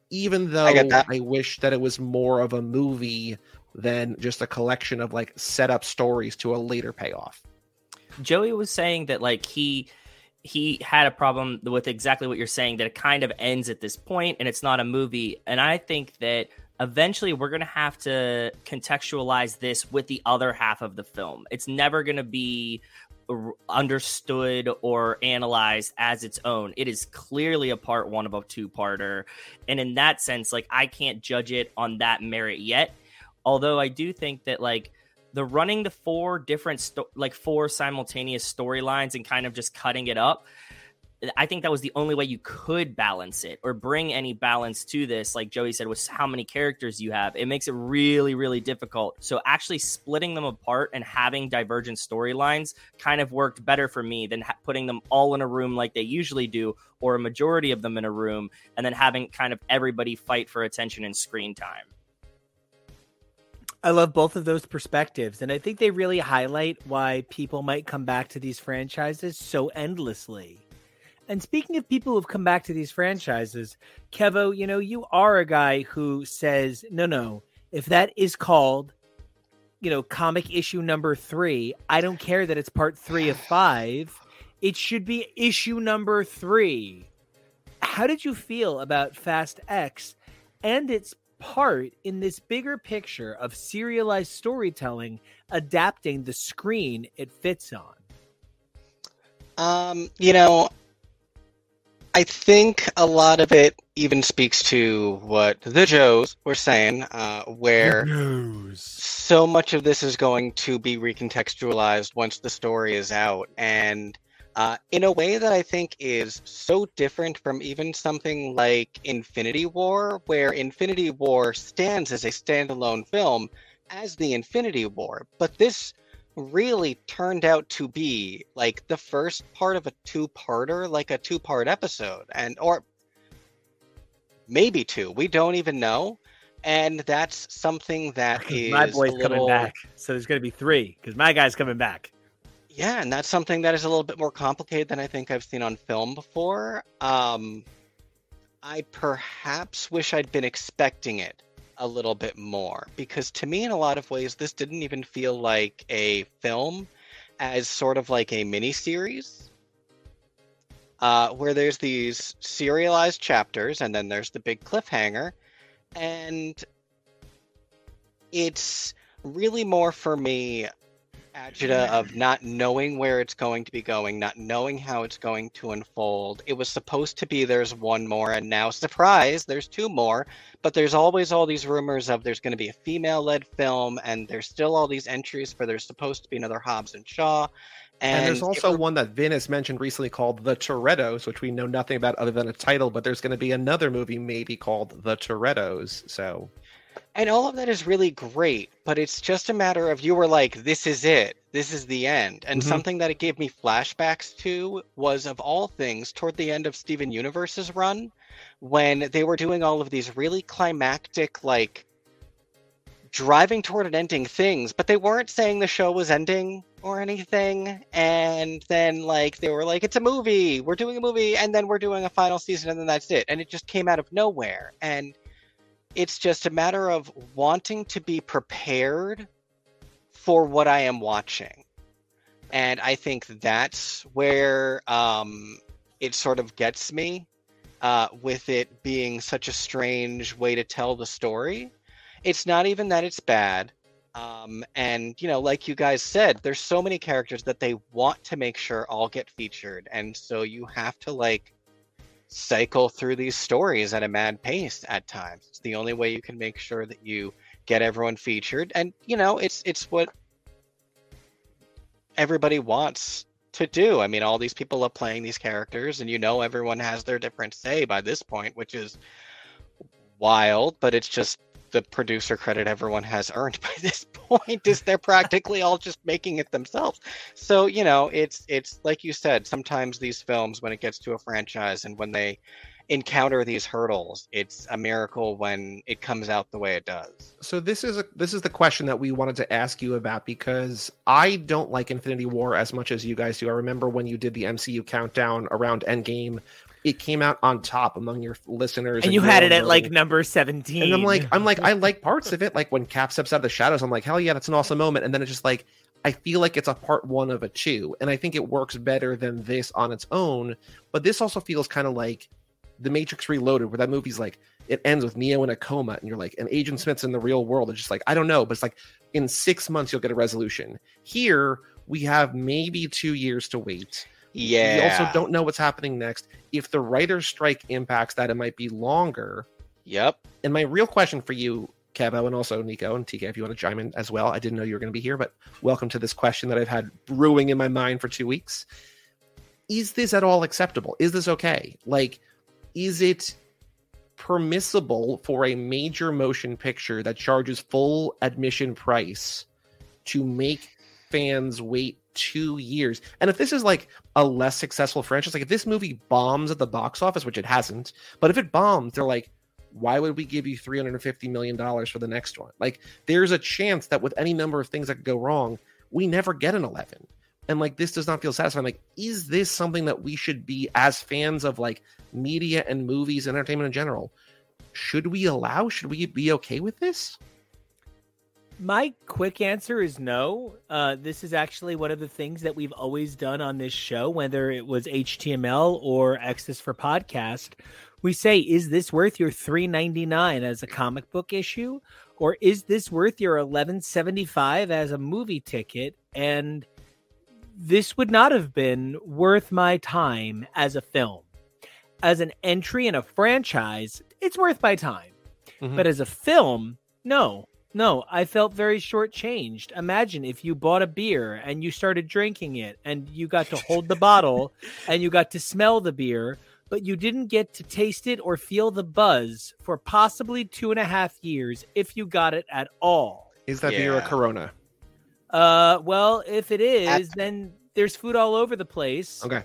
even though I. I wish that it was more of a movie than just a collection of like setup stories to a later payoff. Joey was saying that like he he had a problem with exactly what you're saying that it kind of ends at this point and it's not a movie and I think that eventually we're going to have to contextualize this with the other half of the film. It's never going to be understood or analyzed as its own. It is clearly a part 1 of a two-parter and in that sense like I can't judge it on that merit yet. Although I do think that like the running the four different sto- like four simultaneous storylines and kind of just cutting it up i think that was the only way you could balance it or bring any balance to this. Like joey said with how many characters you have it makes it really really difficult. So actually splitting them apart and having divergent storylines kind of worked better for me than ha- putting them all in a room like they usually do or a majority of them in a room and then having kind of everybody fight for attention and screen time I love both of those perspectives, and I think they really highlight why people might come back to these franchises so endlessly. And speaking of people who've come back to these franchises, Kevo, you know, you are a guy who says, no, no, if that is called, you know, comic issue number three, I don't care that it's part three of five. It should be issue number three. How did you feel about Fast X and its part in this bigger picture of serialized storytelling adapting the screen it fits on. Um, you know, I think a lot of it even speaks to what the Joes were saying, uh, where so much of this is going to be recontextualized once the story is out, and uh, in a way that I think is so different from even something like Infinity War, where Infinity War stands as a standalone film as the Infinity War, but this really turned out to be like the first part of a two-parter, like a two-part episode, and or maybe two. We don't even know, and that's something that is my boy's little... coming back, so there's going to be three because my guy's coming back. Yeah, and that's something that is a little bit more complicated than I think I've seen on film before. Um, I perhaps wish I'd been expecting it a little bit more because to me, in a lot of ways, this didn't even feel like a film, as sort of like a mini series. Uh, where there's these serialized chapters and then there's the big cliffhanger and it's really more for me agita of not knowing where it's going to be going, not knowing how it's going to unfold. It was supposed to be there's one more, and now, surprise, there's two more. But there's always all these rumors of there's going to be a female led film, and there's still all these entries for there's supposed to be another Hobbs and Shaw. And, And, there's also was- one that Vin has mentioned recently called The Torettos, which we know nothing about other than a title, but there's going to be another movie maybe called The Torettos. So And all of that is really great, but it's just a matter of you were like, this is it. This is the end. And Mhm. something that it gave me flashbacks to was, of all things, toward the end of Steven Universe's run, when they were doing all of these really climactic, like, driving toward an ending things, but they weren't saying the show was ending or anything. And then, like, they were like, it's a movie. We're doing a movie, and then we're doing a final season, and then that's it. And it just came out of nowhere. And it's just a matter of wanting to be prepared for what I am watching. And I think that's where um, it sort of gets me uh, with it being such a strange way to tell the story. It's not even that it's bad. Um, and, you know, like you guys said, there's so many characters that they want to make sure all get featured. And so you have to, like, cycle through these stories at a mad pace at times. It's the only way you can make sure that you get everyone featured. And you know, it's it's what everybody wants to do. I mean, all these people are playing these characters and you know everyone has their different say by this point, which is wild, but it's just the producer credit everyone has earned by this point is they're practically all just making it themselves. So, you know, it's it's like you said, sometimes these films when it gets to a franchise and when they encounter these hurdles, it's a miracle when it comes out the way it does. So this is a, this is the question that we wanted to ask you about because I don't like Infinity War as much as you guys do. I remember when you did the MCU countdown around Endgame, it came out on top among your listeners, And you you're had it at like number 17. And I'm like, I'm like, I like parts of it. Like when Cap steps out of the shadows, I'm like, hell yeah, that's an awesome moment. And then it's just like, I feel like it's a part one of a two, and I think it works better than this on its own. But this also feels kind of like the Matrix Reloaded, where that movie's like it ends with Neo in a coma, and you're like, and Agent Smith's in the real world. It's just like I don't know, but it's like in six months you'll get a resolution. Here we have maybe two years to wait. Yeah. We also don't know what's happening next. If the writer's strike impacts that, it might be longer. Yep. And my real question for you, Kevo, and also Nico and TK, if you want to chime in as well. I didn't know you were going to be here, but welcome to this question that I've had brewing in my mind for two weeks. Is this at all acceptable? Is this okay? Like, is it permissible for a major motion picture that charges full admission price to make fans wait two years? And if this is like a less successful franchise, like if this movie bombs at the box office, which it hasn't, but if it bombs, they're like, why would we give you 350 million dollars for the next one? Like there's a chance that with any number of things that could go wrong we never get an 11 and like this does not feel satisfying. Like is this something that we should be as fans of like media and movies and entertainment in general should we allow? Should we be okay with this My quick answer is no. Uh, this is actually one of the things that we've always done on this show, whether it was HTML or X's for podcast. We say, is this worth your three ninety nine as a comic book issue, or is this worth your eleven seventy five as a movie ticket? And this would not have been worth my time as a film. As an entry in a franchise, it's worth my time. Mhm. But as a film, no, no, I felt very shortchanged. Imagine if you bought a beer and you started drinking it and you got to hold the bottle and you got to smell the beer, but you didn't get to taste it or feel the buzz for possibly two and a half years if you got it at all. is that beer a corona Uh, well, if it is, At- then there's food all over the place. okay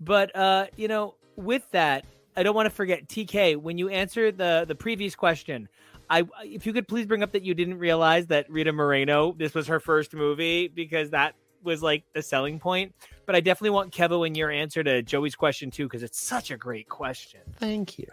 But uh, you know, with that, I don't want to forget TK. When you answered the the previous question, I if you could please bring up that you didn't realize that Rita Moreno this was her first movie because that was like the selling point. But I definitely want Kevo in your answer to Joey's question too because it's such a great question. thank you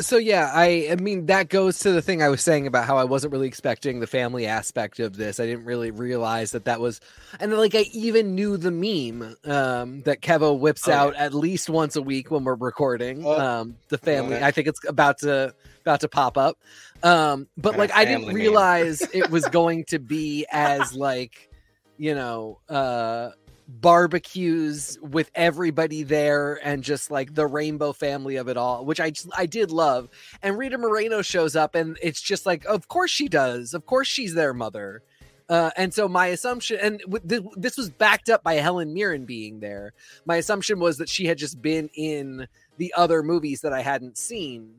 so yeah i i mean that goes to the thing i was saying about how i wasn't really expecting the family aspect of this i didn't really realize that that was and like i even knew the meme um that kevo whips Oh, yeah. out at least once a week when we're recording Oh. um the family Yeah. i think it's about to about to pop up um but like i didn't realize it was going to be as like you know uh barbecues with everybody there and just like the rainbow family of it all which i i did love. And rita moreno shows up and it's just like of course she does. Of course she's their mother. Uh, and so my assumption and th- this was backed up by helen mirren being there. My assumption was that she had just been in the other movies that i hadn't seen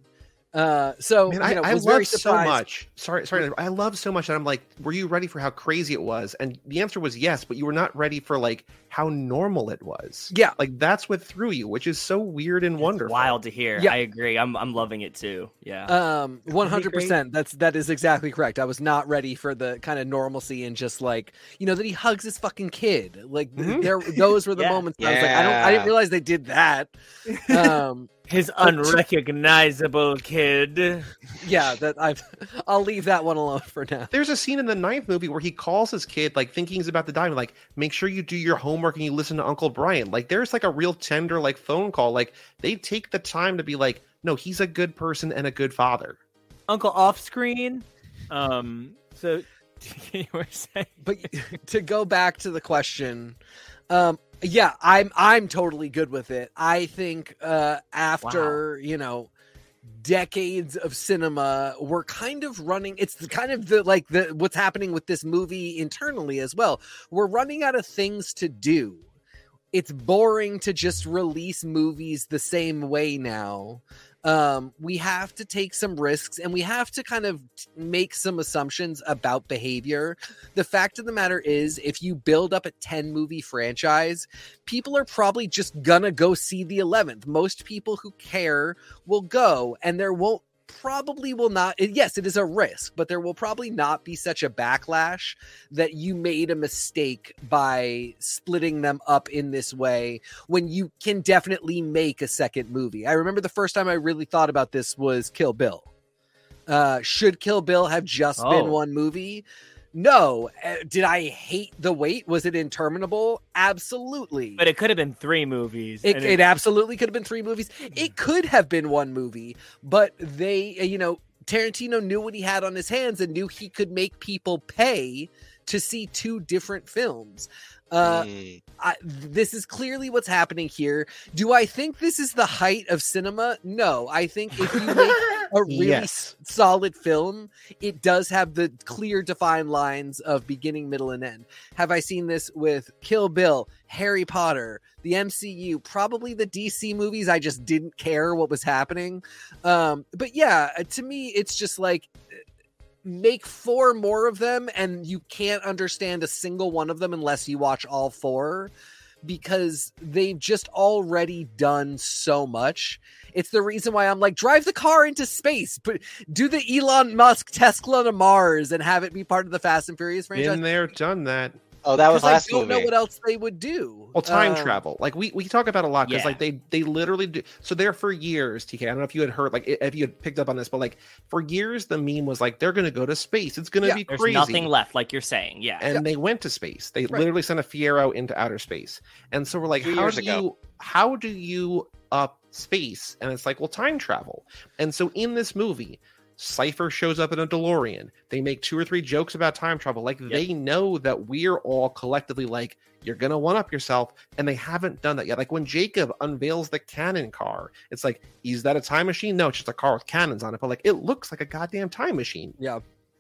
uh, so Man, you know, I, I was very love so much. Sorry, sorry. I love so much that I'm like, were you ready for how crazy it was? And the answer was yes, but you were not ready for like how normal it was. Yeah. like that's what threw you, which is so weird and It's wonderful. wild to hear. Yeah. I agree. I'm I'm loving it too. Yeah. Um, 100. percent That's that is exactly correct. I was not ready for the kind of normalcy and just like you know that he hugs his fucking kid. Like th- Mhm. there, those were the Yeah. moments. I was like, I don't, I didn't realize they did that. Um, His unrecognizable kid. yeah, that I've. I'll leave that one alone for now. There's a scene in the ninth movie where he calls his kid, like thinking he's about to die, and like, make sure you do your homework and you listen to Uncle Brian. Like, there's like a real tender, like phone call. Like, they take the time to be like, no, he's a good person and a good father. Uncle off screen. Um, so you were saying But to go back to the question, um, yeah, I'm I'm totally good with it. I think uh, after you know decades of cinema we're kind of running it's the kind of the like the what's happening with this movie internally as well. We're running out of things to do. It's boring to just release movies the same way now um, we have to take some risks and we have to kind of make some assumptions about behavior. The fact of the matter is, if you build up a 10 movie franchise, people are probably just gonna go see the 11th. Most people who care will go, and there won't probably will not yes it is a risk but there will probably not be such a backlash that you made a mistake by splitting them up in this way when you can definitely make a second movie. I remember the first time i really thought about this was kill bill. Uh should kill bill have just been Oh. one movie no Uh, did i hate the wait was it interminable absolutely But it could have been three movies. it, and it absolutely could have been three movies. It could have been one movie, but they, uh, you know, Tarantino knew what he had on his hands and knew he could make people pay to see two different films. Uh, Mm. I, this is clearly what's happening here. Do I think this is the height of cinema? No. I think if you make a really Yes. solid film, it does have the clear defined lines of beginning, middle, and end. Have I seen this with Kill Bill, Harry Potter, the MCU, probably the DC movies? I just didn't care what was happening. Um, but yeah, uh, to me, it's just like make four more of them and you can't understand a single one of them unless you watch all four because they've just already done so much. It's the reason why I'm like, drive the car into space, but do the Elon Musk Tesla to Mars and have it be part of the Fast and Furious franchise. Been there, done that. Oh, that was last I don't movie. know what else they would do. Well, time Um, travel, like we we talk about a lot because Yeah. like they they literally do. So there for years, TK. I don't know if you had heard, like if you had picked up on this, but like for years, the meme was like they're going to go to space. It's going to Yeah. be There's crazy. nothing left, like you're saying. Yeah. and they went to space. They Right. literally sent a Fiero into outer space. And so we're like, Two how do ago. you how do you up space? And it's like, well, time travel. And so in this movie, Cypher shows up in a DeLorean. They make two or three jokes about time travel. Like they know that we're all collectively like, you're gonna one up yourself, and they haven't done that yet. Like when Jacob unveils the cannon car, it's like, is that a time machine? No, it's just a car with cannons on it, but like it looks like a goddamn time machine. Yeah.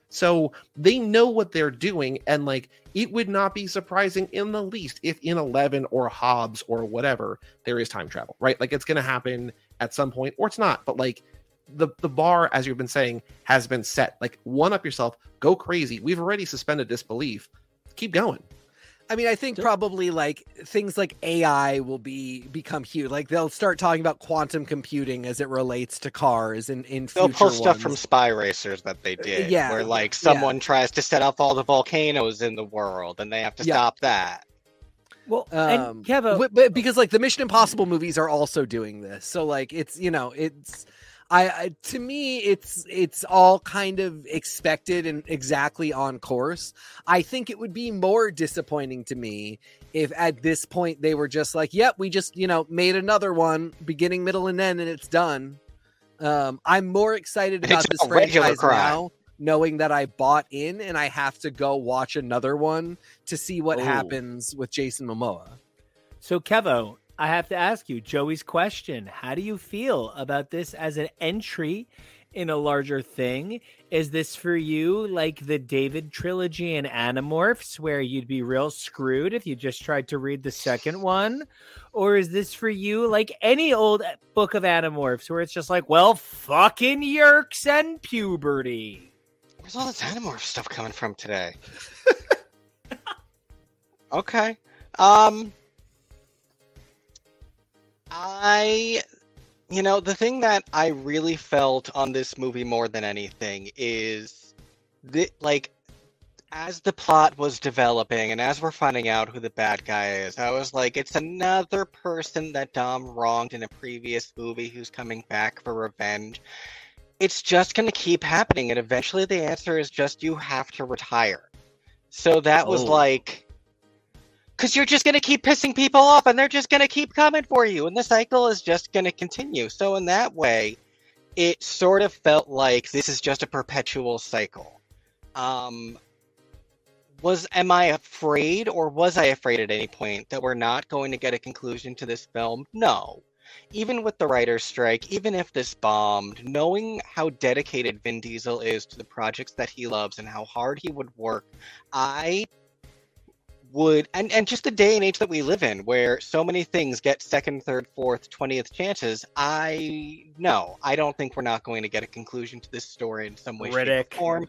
So they know what they're doing, and like it would not be surprising in the least if in Eleven or Hobbs or whatever there is time travel, right? Like it's going to happen at some point, or it's not. But like the the bar, as you've been saying, has been set. Like one up yourself, go crazy. We've already suspended disbelief. Keep going. I mean, I think Sure. probably like things like AI will be become huge. Like they'll start talking about quantum computing as it relates to cars and in They'll future pull stuff from. Spy Racers that they did, yeah, where like yeah. someone tries to set off all the volcanoes in the world, and they have to Yeah. stop that. Well, Um, and Kevo, but, but because like the Mission Impossible movies are also doing this, so like it's you know it's. I, I to me it's it's all kind of expected and exactly on course. I think it would be more disappointing to me if at this point they were just like, "Yep, we just you know made another one, beginning, middle, and end, and it's done." Um, I'm more excited It's about this franchise crime. now, knowing that I bought in and I have to go watch another one to see what Ooh. happens with Jason Momoa. so Kevo, I have to ask you Joey's question. How do you feel about this as an entry in a larger thing? Is this for you like the David trilogy and Animorphs, where you'd be real screwed if you just tried to read the second one? Or is this for you like any old book of Animorphs, where it's just like, well, fucking Yeerks and puberty? Where's all this Animorph stuff coming from today? okay. Um I you know, the thing that I really felt on this movie more than anything is the like as the plot was developing and as we're finding out who the bad guy is, I was like, it's another person that Dom wronged in a previous movie who's coming back for revenge it's just going to keep happening and eventually the answer is just you have to retire so that was Oh. like because you're just going to keep pissing people off and they're just going to keep coming for you and the cycle is just going to continue. So in that way it sort of felt like this is just a perpetual cycle. Um was am i afraid or was i afraid at any point that we're not going to get a conclusion to this film? No. Even with the writer's strike, even if this bombed, knowing how dedicated Vin Diesel is to the projects that he loves and how hard he would work, I would and and just the day and age that we live in where so many things get second third fourth 20th chances i no i don't think we're not going to get a conclusion to this story in some way shape, or form.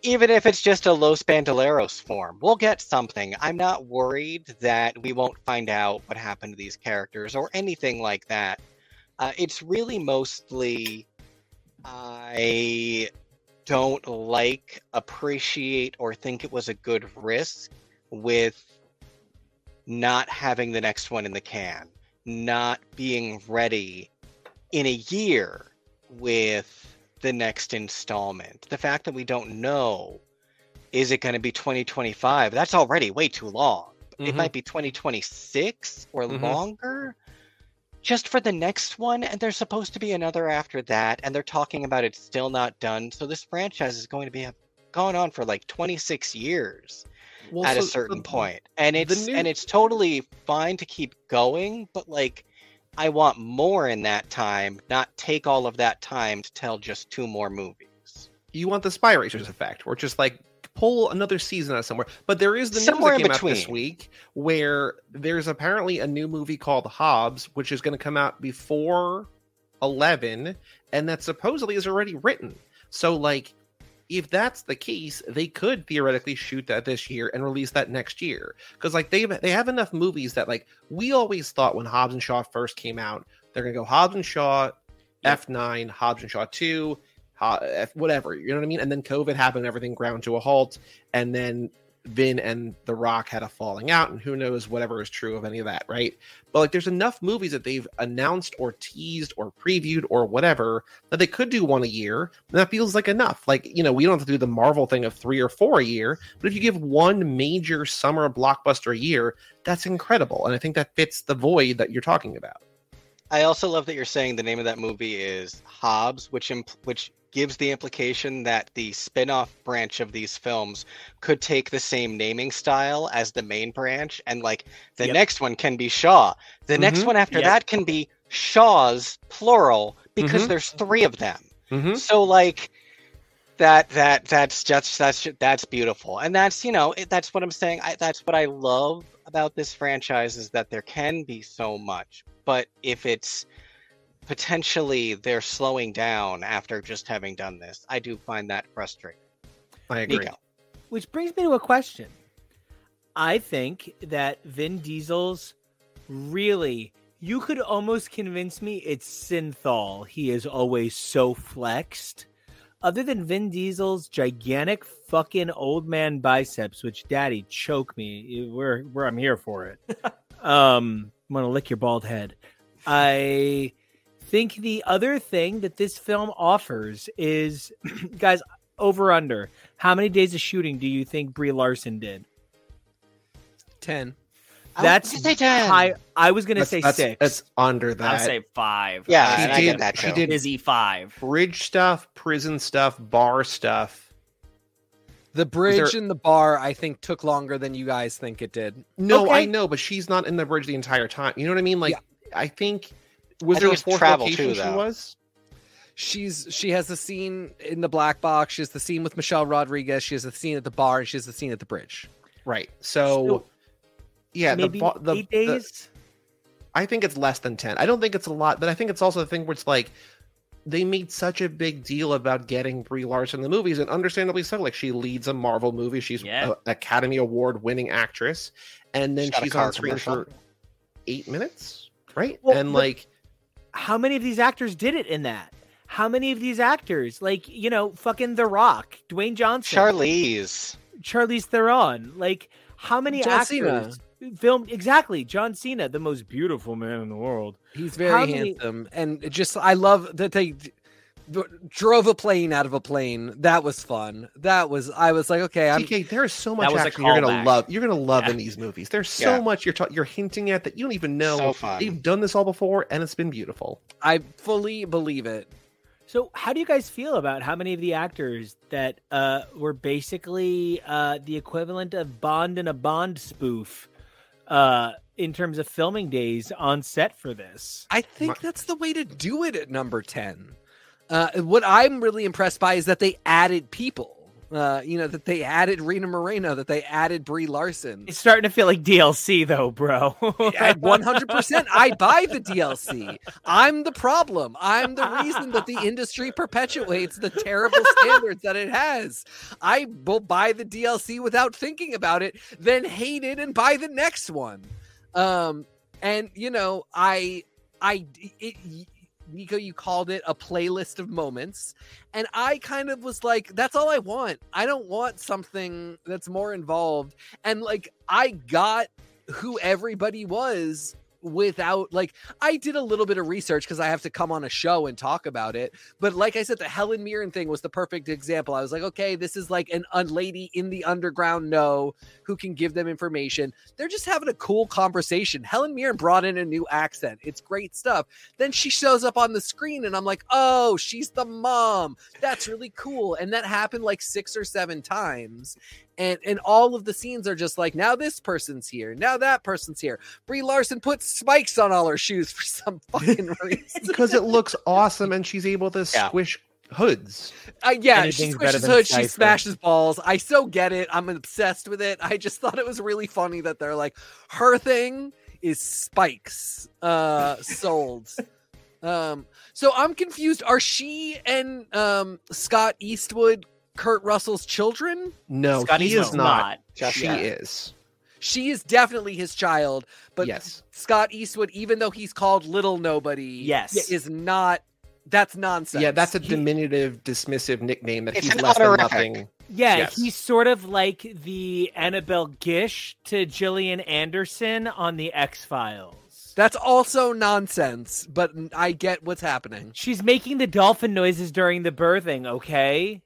Even if it's just a los bandoleros form we'll get something. I'm not worried that we won't find out what happened to these characters or anything like that. Uh, it's really mostly i don't like appreciate or think it was a good risk with not having the next one in the can, not being ready in a year with the next installment. The fact that we don't know is it going to be 2025? That's already way too long. It Mhm. might be 2026 or Mhm. longer just for the next one and there's supposed to be another after that and they're talking about it's still not done. So this franchise is going to be going on for like 26 years Well, at a certain the- point. And it's new- and it's totally fine to keep going but like i want more in that time not take all of that time to tell just two more movies. You want the spy racers effect or just like pull another season out of somewhere. But there is the news Somewhere that in came out this between. week where there's apparently a new movie called hobbs which is going to come out before 11 and that supposedly is already written. So like if that's the case they could theoretically shoot that this year and release that next year. Because like they they have enough movies that like we always thought when hobbs and shaw first came out they're going to go hobbs and shaw f9 hobbs and shaw 2 F- whatever you know what i mean? And then covid happened everything ground to a halt. And then vin and the rock had a falling out and who knows whatever is true of any of that right? But like there's enough movies that they've announced or teased or previewed or whatever that they could do one a year and that feels like enough. Like you know we don't have to do the marvel thing of three or four a year but if you give one major summer blockbuster a year that's incredible and i think that fits the void that you're talking about. I also love that you're saying the name of that movie is hobbs which impl- which gives the implication that the spin-off branch of these films could take the same naming style as the main branch and like the Yep. next one can be shaw the next Mhm. one after Yep. that can be shaw's plural because Mhm. there's three of them mm-hmm. so like that that that's just that's that's beautiful and that's you know it, that's what i'm saying I, that's what i love about this franchise is that there can be so much but if it's potentially they're slowing down after just having done this i do find that frustrating i agree Nico. Which brings me to a question. I think that Vin Diesel's really, you could almost convince me it's Synthol. He is always so flexed. Other than Vin Diesel's gigantic fucking old man biceps, which daddy choke me, we're, where I'm here for it. um, I'm gonna lick your bald head. I think the other thing that this film offers is, guys, over under. How many days of shooting do you think Brie Larson did? 10. That's gonna say 10. high. I was gonna That's- say that's, six. That's under that. I that. would say five. Yeah, she and I get did. that she too. did Izzy five. bridge stuff, prison stuff, bar stuff. The bridge there- and the bar, I think, took longer than you guys think it did. No, I know, but she's not in the bridge the entire time. You know what I mean? Like, I think was I there think a it's fourth travel location too, she was? She's she has the scene in the black box. She has the scene with Michelle Rodriguez. She has the scene at the bar, and she has the scene at the bridge. Right. So, So, yeah, maybe the, the eight the- days. I think it's less than 10. I don't think it's a lot, but I think it's also the thing where it's like they made such a big deal about getting Brie Larson in the movies, and understandably so. Like she leads a Marvel movie, she's Yeah. an Academy Award winning actress, and then She's got a she's on screen commercial. for eight minutes, right? Well, and but- like, How many of these actors did it in that? How many of these actors, like you know, fucking The Rock, Dwayne Johnson, charlize. Charlize Theron, like how many John actors filmed exactly John Cena, the most beautiful man in the world. He's very How many- handsome, and just I love that they d- d- drove a plane out of a plane. That was fun. That was I was like, okay, I'm TK, there is so That much was action you're gonna love. You're gonna love Yeah. in these movies. There's so Yeah. much you're ta- you're hinting at that you don't even know. So fun. They've done this all before, and it's been beautiful. I fully believe it. So, how do you guys feel about how many of the actors that uh, were basically uh, the equivalent of Bond in a Bond spoof uh, in terms of filming days on set for this? I think that's the way to do it at number 10. Uh, what I'm really impressed by is that they added people. Uh, you know that they added Rita Moreno, that they added Brie Larson. It's starting to feel like DLC though, bro. One hundred percent. I buy the DLC. I'm the problem. I'm the reason that the industry perpetuates the terrible standards that it has. I will buy the DLC without thinking about it, then hate it and buy the next one. Um, and you know, I, I, it, Nico, you called it a playlist of moments. And I kind of was like, that's all I want. I don't want something that's more involved. And like, I got who everybody was without like I did a little bit of research because I have to come on a show and talk about it. But like I said, the Helen Mirren thing was the perfect example. I was like, okay, this is like an lady in the underground know who can give them information. They're just having a cool conversation. Helen Mirren brought in a new accent. It's great stuff. Then she shows up on the screen and I'm like, oh, she's the mom. That's really cool. And that happened like six or seven times and and all of the scenes are just like now this person's here. Now that person's here. Brie larson puts spikes on all her shoes for some fucking reason. Because it looks awesome and she's able to Yeah. squish hoods. uh, yeah she Anything's better squishes hoods she smashes balls. I so get it. I'm obsessed with it. I just thought it was really funny that they're like her thing is spikes uh sold. Um so i'm confused. Are she and um scott eastwood kurt russell's children No, Scotty he is not. Just She yeah. is. she is definitely his child but yes. Scott Eastwood, even though he's called Little Nobody, Yes. is not. That's nonsense. Yeah, that's a He- diminutive, dismissive nickname that he's an less than nothing. Yeah, Yes. he's sort of like the Annabeth Gish to Gillian Anderson on the X Files. that's also nonsense. But I get what's happening. She's making the dolphin noises during the birthing, okay?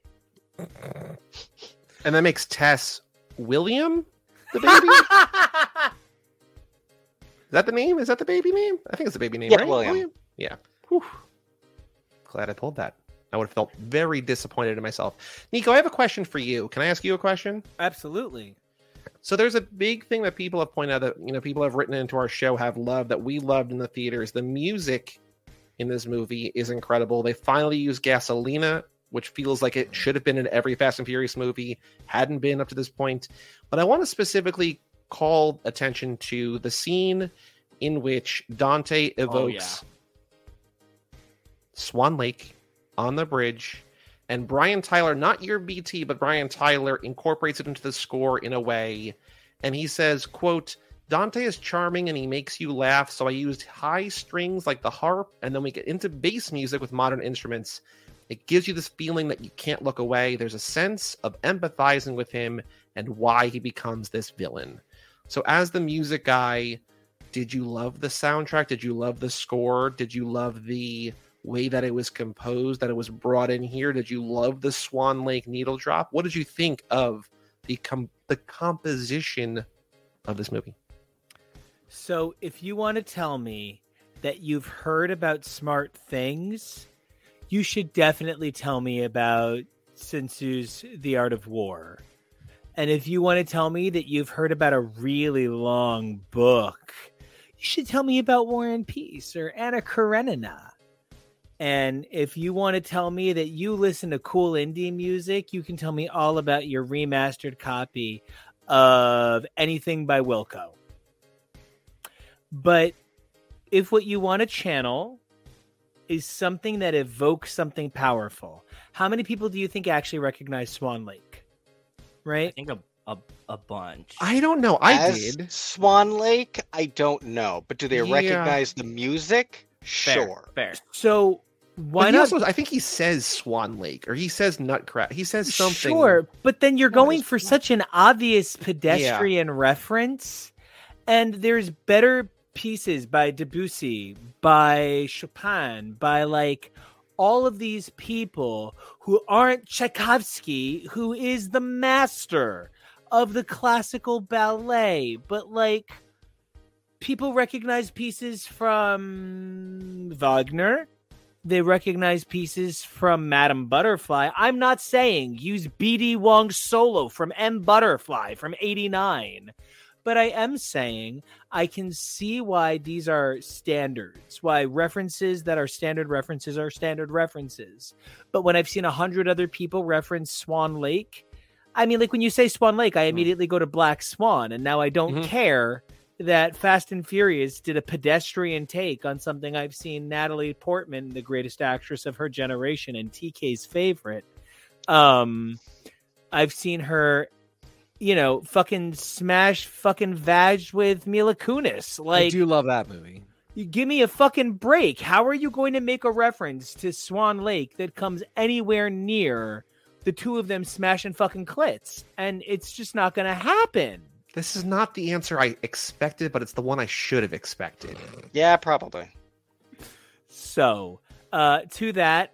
And that makes Tess William the baby. Is that the name? Is that the baby name? I think it's the baby name, Yeah, right? William. Yeah. Whew. Glad I pulled that. I would have felt very disappointed in myself. Nico, I have a question for you. Can I ask you a question? Absolutely. So there's a big thing that people have pointed out that you know people have written into our show have loved that we loved in the theaters. The music in this movie is incredible. They finally used Gasolina, which feels like it should have been in every Fast and Furious movie, hadn't been up to this point. But I want to specifically call attention to the scene in which Dante oh, evokes Swan Lake on the bridge and Brian Tyler, not your BT, but Brian Tyler incorporates it into the score in a way, and he says, "quote Dante is charming and he makes you laugh, so I used high strings like the harp, and then we get into bass music with modern instruments. It gives you this feeling that you can't look away. There's a sense of empathizing with him and why he becomes this villain. So, as the music guy, did you love the soundtrack? Did you love the score? Did you love the way that it was composed, that it was brought in here? Did you love the Swan Lake needle drop? What did you think of the com- the composition of this movie? So, if you want to tell me that you've heard about smart things, you should definitely tell me about Sun The Art of War. And if you want to tell me that you've heard about a really long book, you should tell me about War and Peace or Anna Karenina. And if you want to tell me that you listen to cool indie music, you can tell me all about your remastered copy of anything by Wilco. But if what you want to channel is something that evokes something powerful, how many people do you think actually recognize Swan Lake? Right? I think a a, a bunch. I don't know. I As did. Swan Lake, I don't know, but do they Yeah. recognize the music? Fair, Sure. fair. So why But not? also, I think he says Swan Lake or he says Nutcracker. He says something. Sure, but then you're What going is for such an obvious pedestrian reference, and there's better pieces by Debussy, by Chopin, by like all of these people who aren't Tchaikovsky, who is the master of the classical ballet, but like people recognize pieces from Wagner. They recognize pieces from Madame Butterfly. I'm not saying use BD Wong's solo from M Butterfly from 89. But I am saying I can see why these are standards, why references that are standard references are standard references. But when I've seen a hundred other people reference Swan Lake, I mean, like when you say Swan Lake. I immediately go to Black Swan, and now I don't Mhm. care that Fast and Furious did a pedestrian take on something I've seen Natalie Portman, the greatest actress of her generation and TK's favorite. Um, I've seen her, you know, fucking smash fucking vag with Mila Kunis. Like, I Like, do love that movie. you give me a fucking break. How are you going to make a reference to Swan Lake that comes anywhere near the two of them smashing fucking clits? And it's just not going to happen. This is not the answer I expected, but it's the one I should have expected. Yeah, probably. So, uh, to that,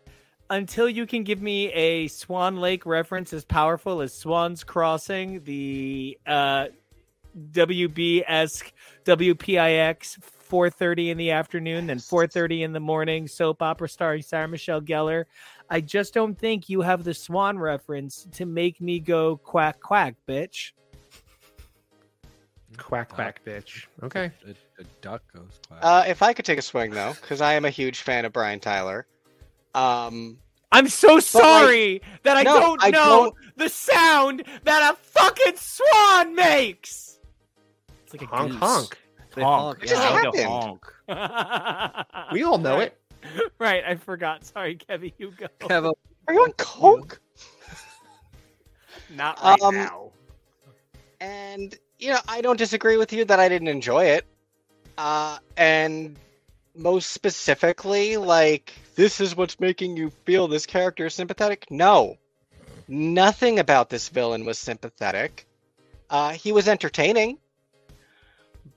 until you can give me a Swan Lake reference as powerful as Swan's Crossing, the uh, WB esque WPIX 4:30 in the afternoon, then 4:30 in the morning soap opera starring Sarah Michelle Gellar. I just don't think you have the Swan reference to make me go quack quack, bitch. Quack quack, bitch. Okay. A, a duck goes quack. Uh, if I could take a swing though, because I am a huge fan of Brian Tyler. Um, I'm so sorry that I no, don't I know don't- the sound that a fucking swan makes. It's like a Honk goose. honk. They honk. honk, It just Yeah, happened. go honk. We all know it. right, I forgot. Sorry, Kevin, you go. Have a- are you on coke? Not right Um, now. And you know, I don't disagree with you that I didn't enjoy it. Uh, and most specifically, like this is what's making you feel this character is sympathetic. No, nothing about this villain was sympathetic. Uh, he was entertaining,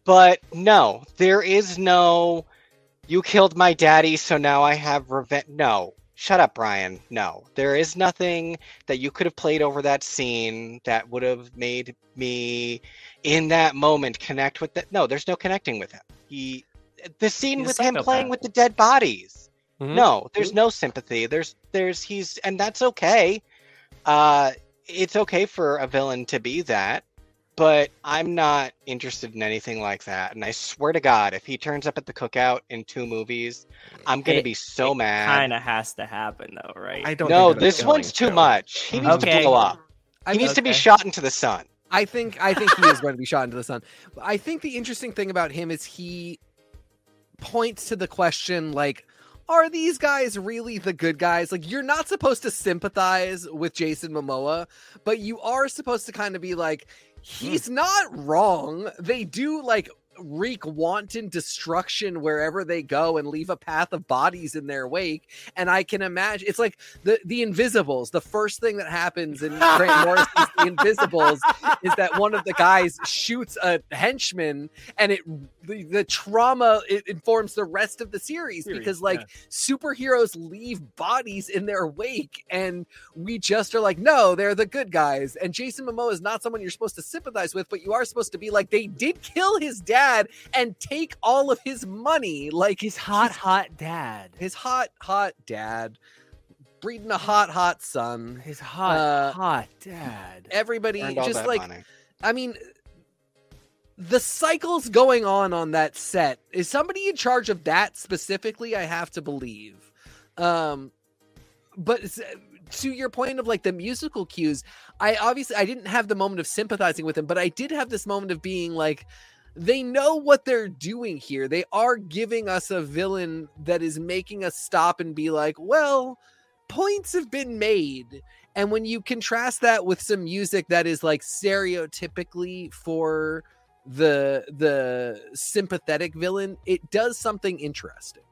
but no, there is no. You killed my daddy, so now I have revenge. No, shut up, Brian. No, there is nothing that you could have played over that scene that would have made me in that moment connect with that. No, there's no connecting with him. He, the scene He's with him playing psychopath. with the dead bodies. Mhm. No, there's no sympathy. There's, there's, he's, and that's okay. Uh, it's okay for a villain to be that, but I'm not interested in anything like that. And I swear to God, if he turns up at the cookout in two movies, I'm gonna It- be so mad. It Kind of has to happen though, right? I don't. No, think that it's this one's too to. much. He needs Okay. to blow up. He mean, needs to be shot into the sun. I think I think he is going to be shot into the sun. I think the interesting thing about him is he points to the question like are these guys really the good guys? Like you're not supposed to sympathize with Jason Momoa, but you are supposed to kind of be like hmm. he's not wrong. They do like wreak wanton destruction wherever they go and leave a path of bodies in their wake. And I can imagine it's like the the Invisibles. The first thing that happens in Grant Morrison's The Invisibles is that one of the guys shoots a henchman, and it the, the trauma it informs the rest of the series, Series, because like superheroes leave bodies in their wake, and we just are like, no, they're the good guys. And Jason Momoa is not someone you're supposed to sympathize with, but you are supposed to be like, they did kill his dad and take all of his money, like His hot, he's- hot dad. his hot, hot dad, breeding a hot, hot son. His hot, Uh, hot dad. Everybody just like money. I mean, the cycles going on on that set is somebody in charge of that specifically. I have to believe. Um, but to your point of like the musical cues, I obviously I didn't have the moment of sympathizing with him, but I did have this moment of being like. They know what they're doing here. They are giving us a villain that is making us stop and be like, well, points have been made. And when you contrast that with some music that is like stereotypically for the the sympathetic villain, it does something interesting.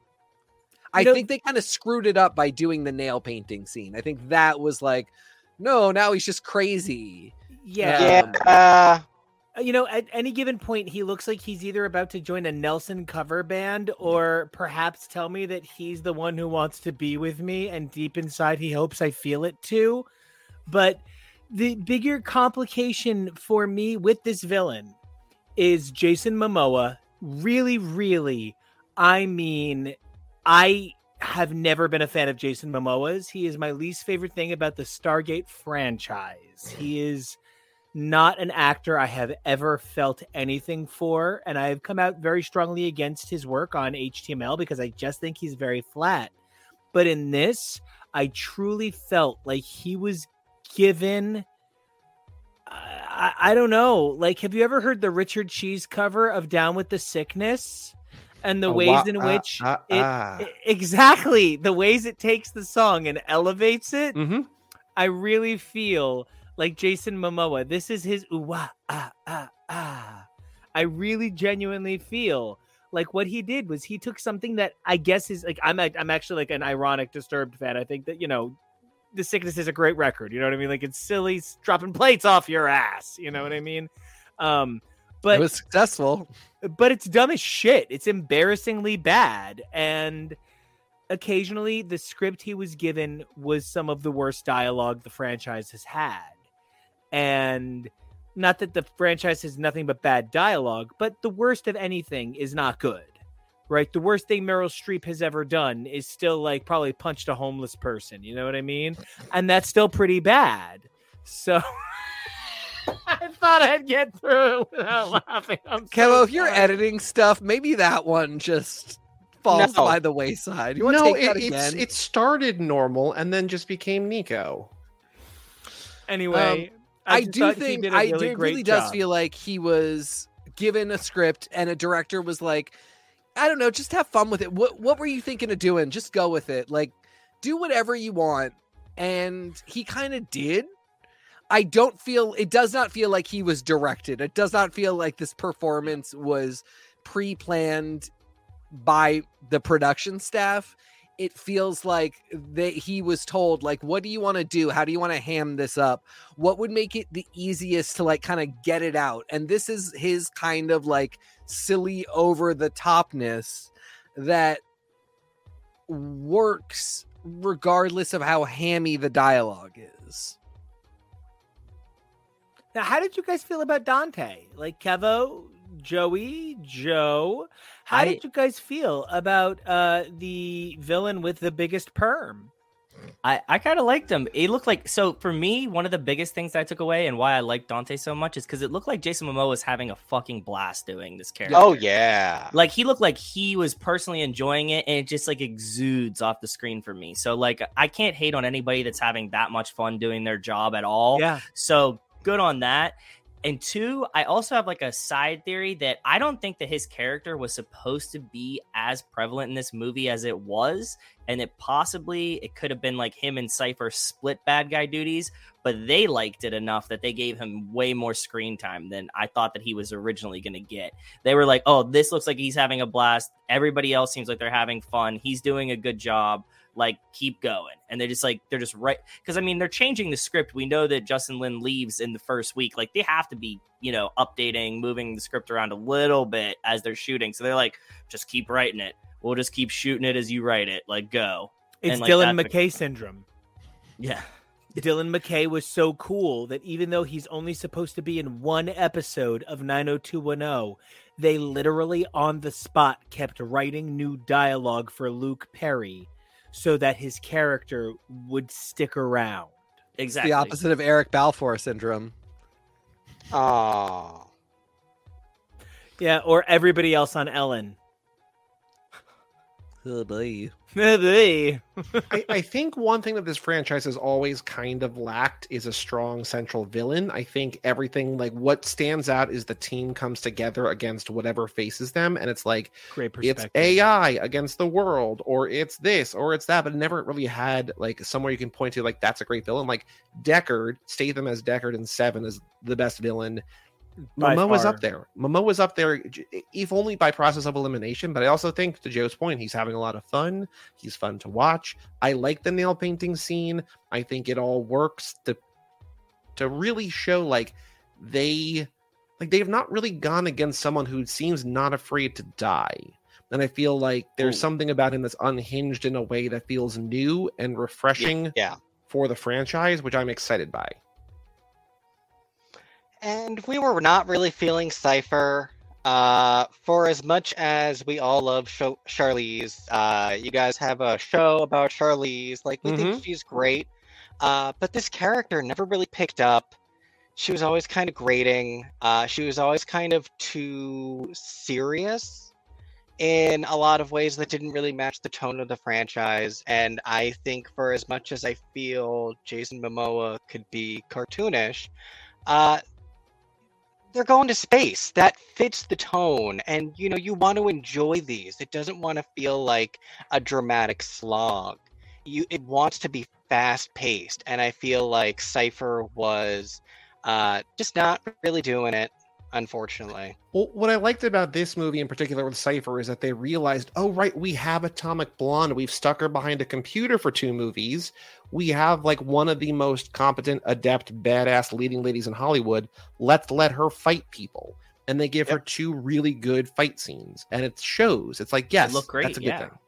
I You know- think they kind of screwed it up by doing the nail painting scene. I think that was like, no, now he's just crazy. Yeah. Yeah, uh, Uh, You know, at any given point, he looks like he's either about to join a Nelson cover band or perhaps tell me that he's the one who wants to be with me. And deep inside, he hopes I feel it too. But the bigger complication for me with this villain is Jason Momoa. Really, really, I mean, I have never been a fan of Jason Momoa's. He is my least favorite thing about the Stargate franchise. He is not an actor I have ever felt anything for, and I have come out very strongly against his work on HTML because I just think he's very flat. But in this, I truly felt like he was given I, I don't know. Like, have you ever heard the Richard Cheese cover of Down with the Sickness? And the A ways wa- in ah, which ah, it, ah. I- exactly the ways it takes the song and elevates it. Mhm. I really feel like Jason Momoa. This is his ooh ah ah ah. I really genuinely feel like what he did was he took something that I guess is like I'm I'm actually like an ironic Disturbed fan. I think that you know, the sickness is a great record. You know what I mean? Like it's silly s- dropping plates off your ass. You know what I mean? Um, but it was successful. but it's dumb as shit. It's embarrassingly bad. And occasionally the script he was given was some of the worst dialogue the franchise has had. And not that the franchise has nothing but bad dialogue, but the worst of anything is not good. Right? The worst thing Meryl Streep has ever done is still like probably punched a homeless person. You know what I mean? And that's still pretty bad. So I thought I'd get through it without laughing. I'm so Kevo, if you're editing stuff, maybe that one just falls No. by the wayside. You want to no, take it, it's, again? it started normal and then just became Nico. Anyway, um, I, just do thought he think did a I really do, it great does job. feel like he was given a script and a director was like, I don't know, just have fun with it. What what were you thinking of doing? Just go with it. Like, do whatever you want. And he kind of did. I don't feel it does not feel like he was directed. It does not feel like this performance was pre-planned by the production staff. It feels like that he was told like what do you want to do? How do you want to ham this up? What would make it the easiest to like kind of get it out? And this is his kind of like silly over the topness that works regardless of how hammy the dialogue is. Now, how did you guys feel about Dante? Like Kevo, Joey, Joe. How I- did you guys feel about uh the villain with the biggest perm? I, I kind of liked him. It looked like so for me. One of the biggest things I took away and why I liked Dante so much is because it looked like Jason Momoa was having a fucking blast doing this character. Oh yeah. like he looked like he was personally enjoying it, and it just like exudes off the screen for me. So like I can't hate on anybody that's having that much fun doing their job at all. Yeah, So good on that. And two, I also have like a side theory that I don't think that his character was supposed to be as prevalent in this movie as it was, and it possibly it could have been like him and Cypher split bad guy duties, but they liked it enough that they gave him way more screen time than I thought that he was originally going to get. They were like, "Oh, this looks like he's having a blast. Everybody else seems like they're having fun. He's doing a good job." Like keep going. And they're just like they're just right because i mean they're changing the script. We know that justin lin leaves in the first week. Like they have to be you know updating moving the script around a little bit as they're shooting. So they're like just keep writing it. We'll just keep shooting it as you write it. Like go. It's And, like, Dylan McKay syndrome. yeah. Dylan McKay was so cool that even though he's only supposed to be in one episode of 90210, they literally on the spot kept writing new dialogue for Luke Perry so that his character would stick around. exactly The opposite of Eric Balfour syndrome. Ah. Yeah, or everybody else on Ellen. Oh, boy. Hey. I, I think one thing that this franchise has always kind of lacked is a strong central villain. I think everything like what stands out is the team comes together against whatever faces them, and it's like Great it's. AI against the world, or it's this, or it's that, but it never really had like somewhere you can point to like that's a great villain. Like Deckard, Statham as Deckard in Seven is the best villain. By Momoa's up there. Momo was up there, if only by process of elimination. But I also think, to Joe's point, he's having a lot of fun. He's fun to watch. I like the nail painting scene. I think it all works to to really show like they like they have not really gone against someone who seems not afraid to die. And I feel like there's Ooh. something about him that's unhinged in a way that feels new and refreshing Yeah. for the franchise, which I'm excited by. And we were not really feeling Cypher. Uh, for as much as we all love Sh- Charlize, uh, you guys have a show about Charlize. Like, we think she's great. Uh, but this character never really picked up. She was always kind of grating. Uh, she was always kind of too serious in a lot of ways that didn't really match the tone of the franchise. And I think, for as much as I feel Jason Momoa could be cartoonish, uh, they're going to space. That fits the tone, and you know you want to enjoy these. It doesn't want to feel like a dramatic slog. You, it wants to be fast paced, and I feel like Cipher was uh, just not really doing it unfortunately. Well, what I liked about this movie in particular with Cypher is that they realized, oh, right, we have Atomic Blonde. We've stuck her behind a computer for two movies. We have like one of the most competent, adept, badass leading ladies in Hollywood. Let's let her fight people. And they give yep. her two really good fight scenes. And it shows. It's like, yes, look great. That's a good yeah. thing.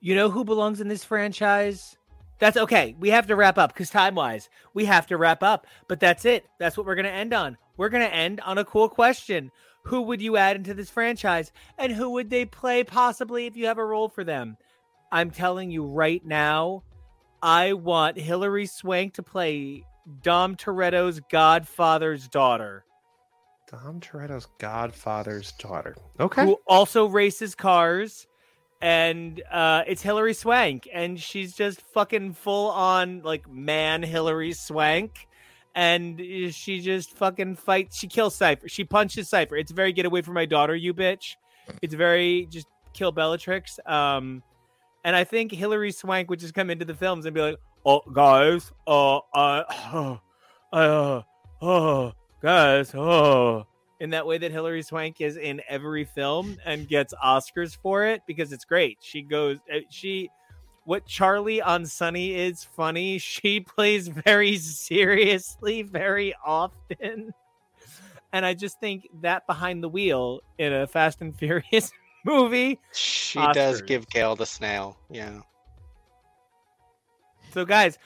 You know who belongs in this franchise? That's okay. We have to wrap up because time wise, we have to wrap up. But that's it. That's what we're going to end on. We're going to end on a cool question. Who would you add into this franchise? And who would they play possibly if you have a role for them? I'm telling you right now, I want Hilary Swank to play Dom Toretto's godfather's daughter. Dom Toretto's godfather's daughter. Okay. Who also races cars and uh, it's Hilary Swank, and she's just fucking full on like man Hilary Swank, and she just fucking fights. She kills Cipher. She punches Cipher. It's very get away from my daughter, you bitch. It's very just kill Bellatrix. Um, and I think Hilary Swank would just come into the films and be like, "Oh, guys, uh, uh, uh, uh, guys, oh." in that way that Hilary Swank is in every film and gets Oscars for it because it's great. She goes, uh, she, what Charlie on Sunny is funny. She plays very seriously, very often. And I just think that behind the wheel in a Fast and Furious movie. She Oscars. does give Gail the snail. Yeah. So, guys,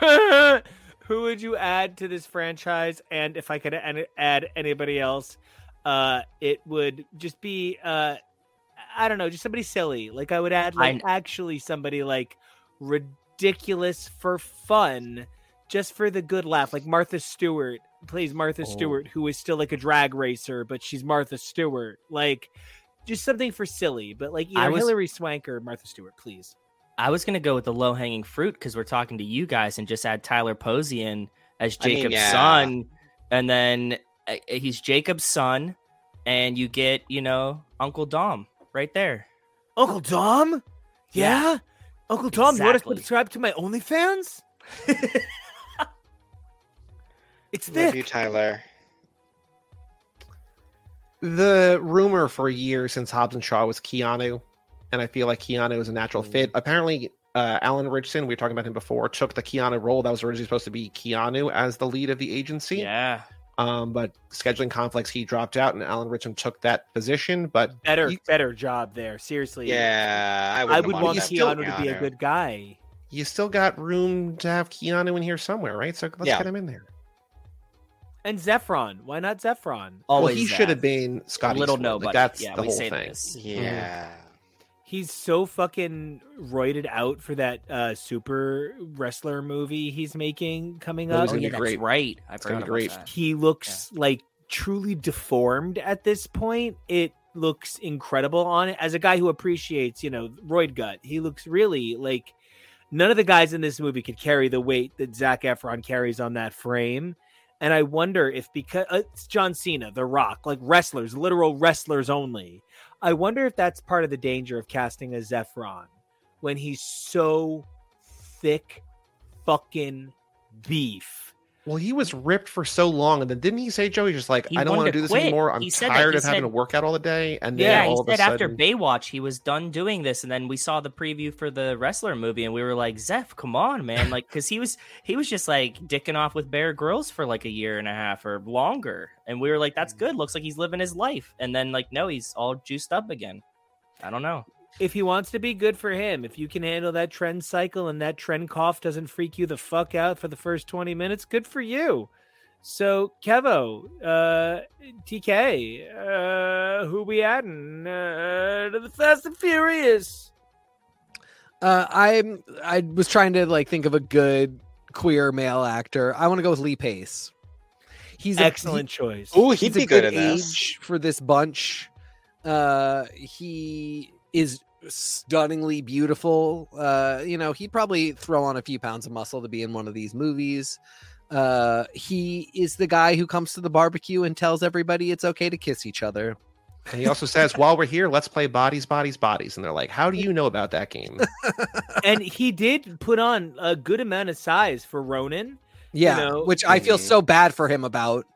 who would you add to this franchise? And if I could add anybody else, uh, it would just be uh, I don't know, just somebody silly. Like I would add like I... actually somebody like ridiculous for fun, just for the good laugh. Like Martha Stewart plays Martha oh. Stewart, who is still like a drag racer, but she's Martha Stewart. Like just something for silly, but like either was... Hilary Swank or Martha Stewart, please. I was gonna go with the low hanging fruit because we're talking to you guys and just add Tyler Posey in as Jacob's I mean, yeah. son, and then uh, he's Jacob's son, and you get you know Uncle Dom right there. Uncle Dom, yeah, yeah. Uncle Dom. Exactly. You want to subscribe to my OnlyFans? it's thick. Love you, Tyler. The rumor for years since Hobbs and Shaw was Keanu and I feel like Keanu is a natural mm. fit. Apparently, uh, Alan Ritchson, we were talking about him before, took the Keanu role that was originally supposed to be Keanu as the lead of the agency. Yeah. Um, but scheduling conflicts, he dropped out, and Alan Ritchson took that position. But better, he, better job there. Seriously. Yeah, I, I would want Keanu, Keanu to be a good guy. You still got room to have Keanu in here somewhere, right? So let's yeah. get him in there. And Zephron, why not Zephron? Always well, he should have been Scotty. Little nobody. Like, that's yeah, the whole thing. This. Yeah he's so fucking roided out for that uh, super wrestler movie he's making coming up. Oh, yeah, that's great. right. I've heard great. That. He looks yeah. like truly deformed at this point. It looks incredible on it. As a guy who appreciates, you know, roid gut, he looks really like none of the guys in this movie could carry the weight that Zac Efron carries on that frame. And I wonder if because uh, it's John Cena, The Rock, like wrestlers, literal wrestlers only. I wonder if that's part of the danger of casting a Zephron when he's so thick fucking beef well, he was ripped for so long, and then didn't he say, Joe? He's just like, he I don't want to do this quit. anymore. I'm tired of said, having to work out all the day. And yeah, he said after sudden... Baywatch, he was done doing this, and then we saw the preview for the wrestler movie, and we were like, Zeph, come on, man, like, because he was he was just like dicking off with Bear Grylls for like a year and a half or longer, and we were like, that's mm. good. Looks like he's living his life, and then like, no, he's all juiced up again. I don't know if he wants to be good for him, if you can handle that trend cycle and that trend cough doesn't freak you the fuck out for the first 20 minutes, good for you. So, Kevo, uh, TK, uh, who we adding uh, to the Fast and Furious? Uh, I'm. I was trying to like think of a good queer male actor. I want to go with Lee Pace. He's excellent he, choice. Oh, he'd be good, good age this. for this bunch. Uh, he is stunningly beautiful. Uh, you know, he'd probably throw on a few pounds of muscle to be in one of these movies. Uh, he is the guy who comes to the barbecue and tells everybody it's okay to kiss each other. And he also says, while we're here, let's play bodies, bodies, bodies. And they're like, how do you know about that game? and he did put on a good amount of size for Ronan. Yeah, know, which I feel Mhm. so bad for him about.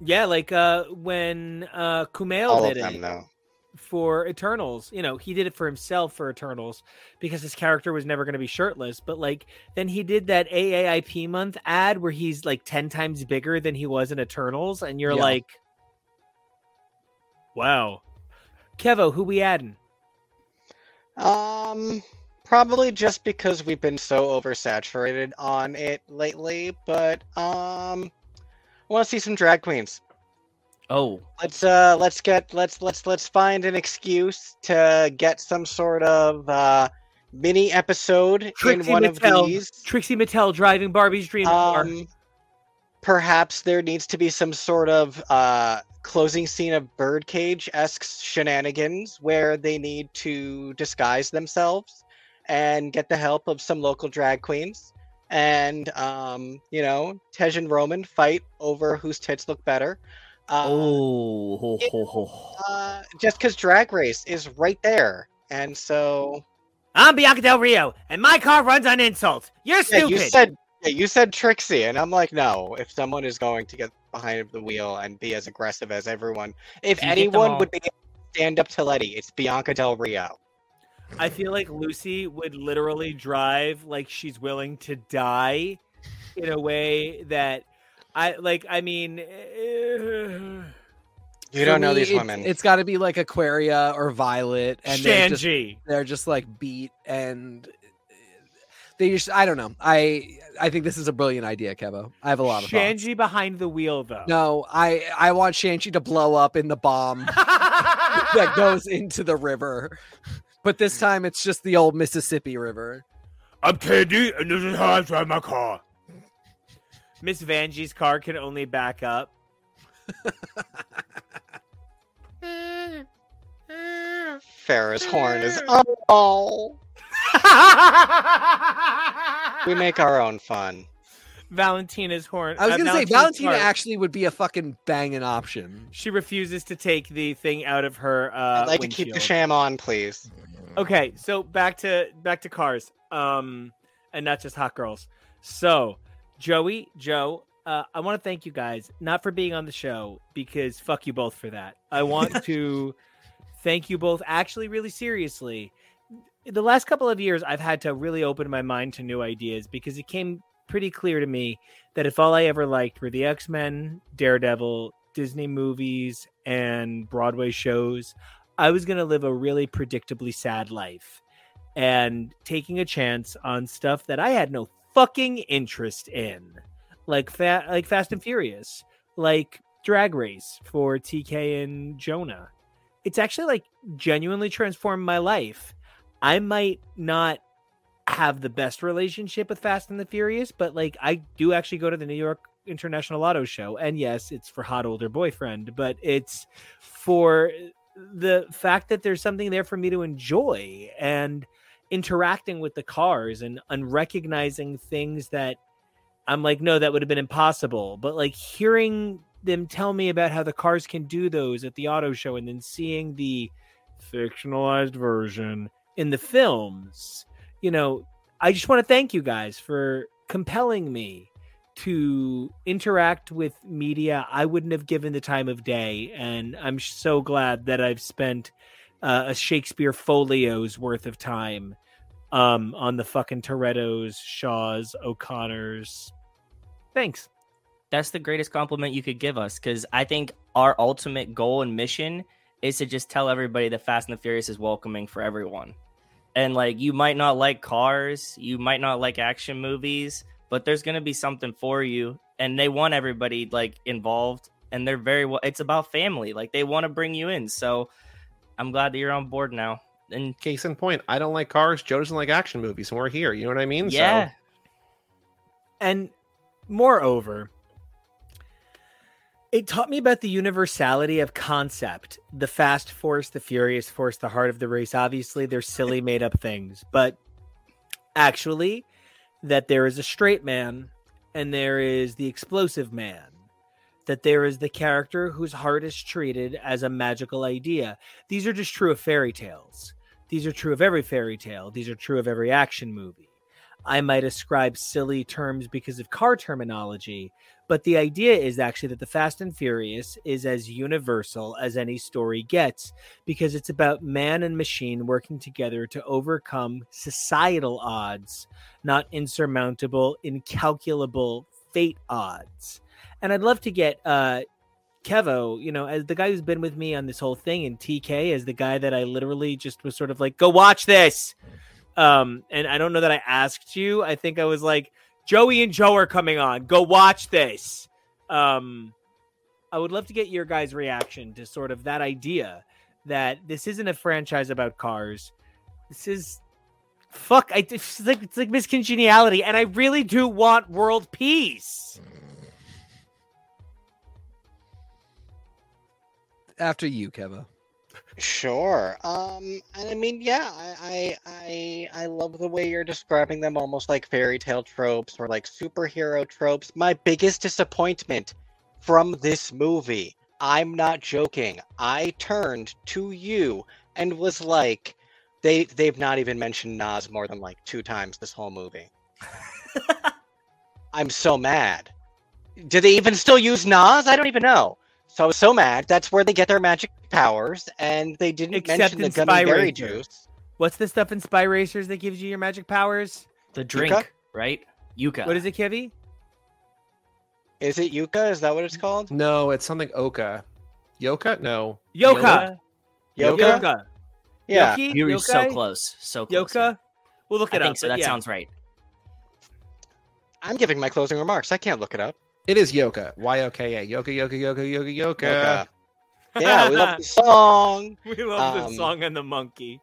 Yeah, like uh when uh Kumail All of did them, it though. For Eternals, you know, he did it for himself for Eternals because his character was never going to be shirtless. But like then he did that AAPI month ad where he's like 10 times bigger than he was in Eternals, and you're Yeah. like, Wow. Kevo, who we adding? Um, probably just because we've been so oversaturated on it lately. But um, I want to see some drag queens. Oh, Let's uh, let's get let's let's let's find an excuse to get some sort of uh mini episode Trixie in one Mattel. of these. Trixie Mattel driving Barbie's dream car. Um, perhaps there needs to be some sort of uh, closing scene of Birdcage esque shenanigans where they need to disguise themselves and get the help of some local drag queens. And, um, you know, Tej and Roman fight over whose tits look better. Uh, oh, ho, ho, ho. uh, just because Drag Race is right there. And so, I'm Bianca Del Rio, and my car runs on insults. You're yeah, stupid. you said yeah, you said Trixie, and I'm like, no. If someone is going to get behind the wheel and be as aggressive as everyone, if You anyone would be able to stand up to Letty, it's Bianca Del Rio. I feel like Lucy would literally drive like she's willing to die in a way that I like. I mean, eh, You don't know me, these it's- women. It's got to be like Aquaria or Violet, and they're just, they're just like beat and they just I don't know. I I think this is a brilliant idea, Kevo. I have a lot of thoughts. Behind the wheel, though. No, I I want Vanjie to blow up in the bomb that goes into the river. But this time it's just the old Mississippi River. I'm Teddy, and this is how I drive my car. Miss Vanjie's car can only back up. Ferris horn is oh. We make our own fun. Valentina's horn. I was uh, gonna say Valentina car- actually would be a fucking banging option. She refuses to take the thing out of her. Uh, I'd like to keep the sham on, please. Okay, so back to back to cars, um, and not just hot girls. So, Joey, Joe, uh, I want to thank you guys not for being on the show because fuck you both for that. I want to thank you both actually, really seriously. The last couple of years, I've had to really open my mind to new ideas because it came pretty clear to me that if all I ever liked were the X Men, Daredevil, Disney movies, and Broadway shows, I was going to live a really predictably sad life. And taking a chance on stuff that I had no fucking interest in, like like Fast and Furious, like Drag Race for TK and Jonah. It's actually like genuinely transformed my life. I might not have the best relationship with Fast and the Furious, but like I do actually go to the New York International Auto Show, and yes, it's for hot older boyfriend, but it's for the fact that there's something there for me to enjoy and interacting with the cars and, and recognizing things that I'm like, no, that would have been impossible. But like hearing them tell me about how the cars can do those at the auto show and then seeing the fictionalized version in the films, you know, I just want to thank you guys for compelling me to interact with media I wouldn't have given the time of day. And I'm so glad that I've spent uh, a Shakespeare folio's worth of time um, on the fucking Toretto's, Shaw's, O'Connor's. Thanks. That's the greatest compliment you could give us because I think our ultimate goal and mission is to just tell everybody that Fast and the Furious is welcoming for everyone. And like, you might not like cars, you might not like action movies, but there's going to be something for you. And they want everybody like involved, and they're very well. It's about family. Like, they want to bring you in. So I'm glad that you're on board now. And Case in point, I don't like cars. Joe doesn't like action movies, and we're here. You know what I mean? yeah, And moreover, it taught me about the universality of concept. The fast force, the furious force, the heart of the race. Obviously, they're silly made up things, but actually, that there is a straight man and there is the explosive man. That there is the character whose heart is treated as a magical idea. These are just true of fairy tales. These are true of every fairy tale. These are true of every action movie. I might ascribe silly terms because of car terminology, but the idea is actually that the Fast and Furious is as universal as any story gets because it's about man and machine working together to overcome societal odds, not insurmountable, incalculable fate odds. And I'd love to get uh Kevo, you know, as the guy who's been with me on this whole thing, and TK as the guy that I literally just was sort of like, go watch this. Um, and I don't know that I asked you. I think I was like, Joey and Joe are coming on. Go watch this. Um, I would love to get your guys' reaction to sort of that idea that this isn't a franchise about cars. This is fuck. I, it's like it's like Miss Congeniality, and I really do want world peace. After you, Keva. Sure. Um, and I mean, yeah, I, I, I, I love the way you're describing them, almost like fairy tale tropes or like superhero tropes. My biggest disappointment from this movie, I'm not joking. I turned to you and was like, they, they've not even mentioned NOS more than like two times this whole movie. I'm so mad. Do they even still use NOS? I don't even know. So I was so mad. That's where they get their magic powers, and they didn't Except mention the in gummy Spy berry Racer. juice. What's the stuff in Spy Racers that gives you your magic powers? The drink, right? Yuka. What is it, Kevy? Is it Yuka? Is that what it's called? No, it's something Oka. Yoka? No. Yoka. Yoka? Yoka. Yeah. Yoki? You were so close. So close. Yoka. We'll look I it think up. so. That yeah. sounds right. I'm giving my closing remarks. I can't look it up. It is Yoka. Y O K A. Yoka, Yoka, Yoka, Yoka, Yoka. Yoka. Yeah, we love the song. we love the Um, song and the monkey.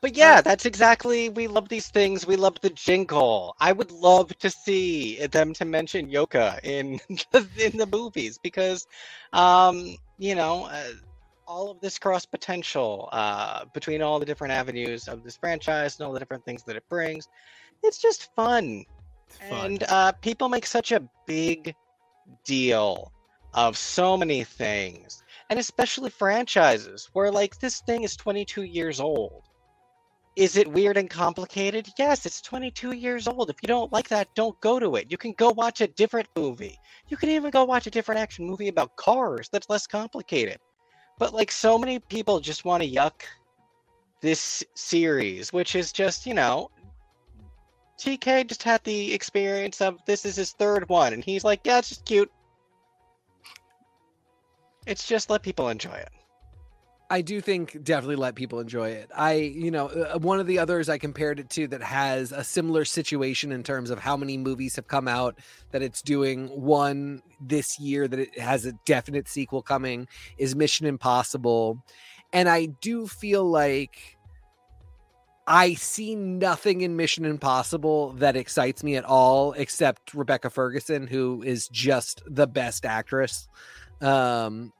But yeah, that's exactly. We love these things. We love the jingle. I would love to see them to mention Yoka in in the movies because, um, you know, uh, all of this cross potential uh, between all the different avenues of this franchise and all the different things that it brings, it's just fun. And uh, people make such a big deal of so many things, and especially franchises where like this thing is 22 years old. Is it weird and complicated? Yes, it's 22 years old. If you don't like that, don't go to it. You can go watch a different movie. You can even go watch a different action movie about cars that's less complicated. But like so many people just want to yuck this series, which is just, you know, TK just had the experience of this is his third one, and he's like, yeah, it's just cute. It's just let people enjoy it. I do think definitely let people enjoy it. I, you know, uh, one of the others I compared it to that has a similar situation in terms of how many movies have come out that it's doing one this year that it has a definite sequel coming is Mission Impossible. And I do feel like I see nothing in Mission Impossible that excites me at all except Rebecca Ferguson who is just the best actress. Um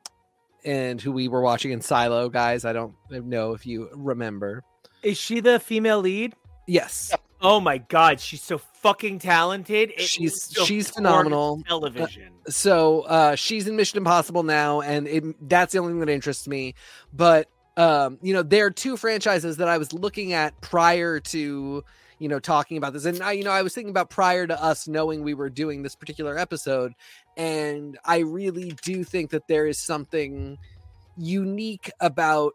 and who we were watching in Silo, guys. I don't know if you remember. Is she the female lead? Yes, Oh my god, she's so fucking talented. It She's- she's phenomenal. Television. so uh, she's in Mission Impossible now, and it, that's the only thing that interests me. But um, you know, there are two franchises that I was looking at prior to you know talking about this, and I, you know, I was thinking about prior to us knowing we were doing this particular episode, and I really do think that there is something unique about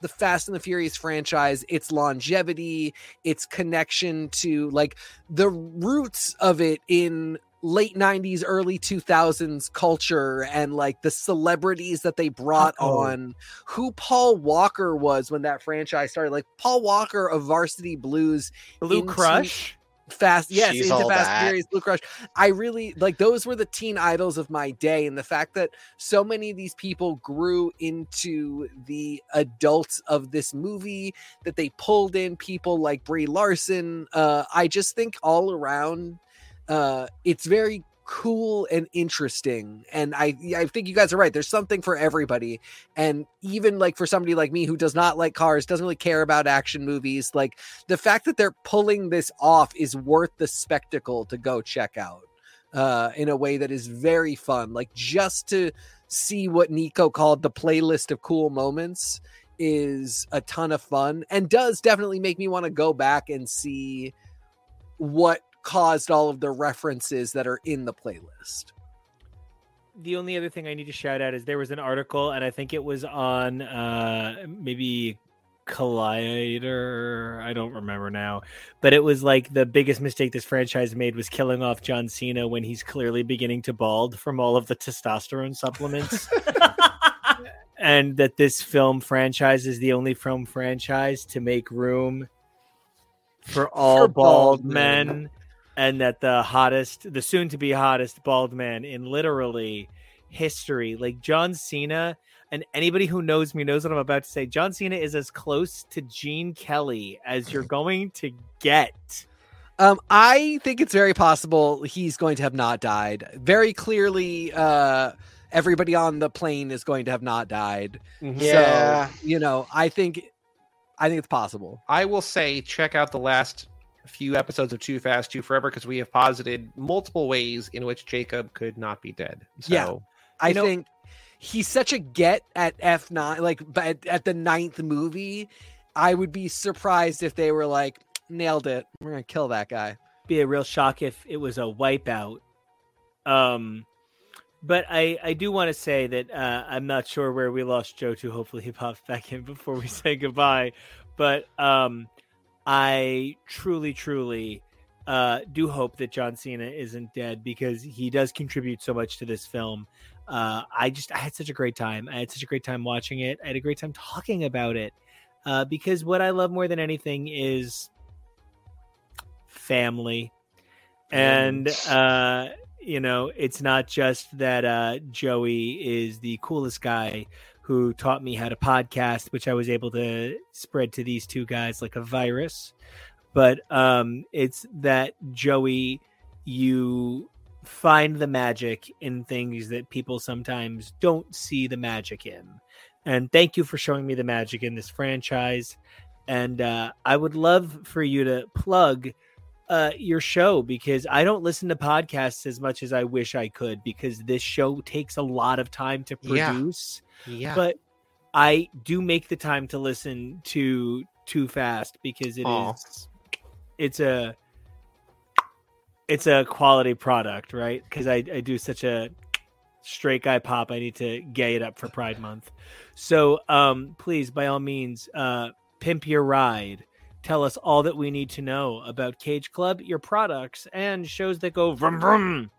the Fast and the Furious franchise, its longevity, its connection to like the roots of it in late 90s early 2000s culture and like the celebrities that they brought Uh-oh. on who Paul Walker was when that franchise started like Paul Walker of Varsity Blues Blue into- Crush. Fast yes She's into Fast that. and Furious Blue Crush I really like those were the teen idols of my day and the fact that so many of these people grew into the adults of this movie that they pulled in people like Brie Larson uh I just think all around uh it's very cool and interesting and i i think you guys are right there's something for everybody and even like for somebody like me who does not like cars doesn't really care about action movies like the fact that they're pulling this off is worth the spectacle to go check out uh in a way that is very fun like just to see what nico called the playlist of cool moments is a ton of fun and does definitely make me want to go back and see what caused all of the references that are in the playlist. The only other thing I need to shout out is there was an article, and I think it was on uh, maybe Collider. I don't remember now, but it was like the biggest mistake this franchise made was killing off John Cena when he's clearly beginning to bald from all of the testosterone supplements. and that this film franchise is the only film franchise to make room for all For bald bald men. men and that the hottest the soon to be hottest bald man in literally history like John Cena and anybody who knows me knows what I'm about to say John Cena is as close to Gene Kelly as you're going to get Um, I think it's very possible he's going to have not died. Very clearly, uh, everybody on the plane is going to have not died. Yeah. So, you know, I think, I think it's possible. I will say, check out the last few episodes of 2 Fast 2 Forever because we have posited multiple ways in which Jacob could not be dead. So, Yeah. I know- think he's such a get at F nine, like but at, at the ninth movie. I would be surprised if they were like, nailed it. We're gonna kill that guy. be a real shock if it was a wipeout. Um, but I I do want to say that uh, I'm not sure where we lost Joe to. Hopefully he pops back in before we say goodbye. But um, I truly truly uh, do hope that John Cena isn't dead because he does contribute so much to this film. Uh, I just I had such a great time. I had such a great time watching it. I had a great time talking about it. Uh, because what I love more than anything is family and uh you know it's not just that uh joey is the coolest guy who taught me how to podcast which i was able to spread to these two guys like a virus but um it's that joey you find the magic in things that people sometimes don't see the magic in and thank you for showing me the magic in this franchise and uh, i would love for you to plug uh, your show because I don't listen to podcasts as much as I wish I could because this show takes a lot of time to produce. yeah. But I do make the time to listen to 2 Fast because it is Aw. it's a it's a quality product, right? Because I, I do such a straight guy pop. I need to gay it up for Pride Month. So um please by all means uh pimp your ride tell us all that we need to know about Cage Club, your products, and shows that go vroom vroom.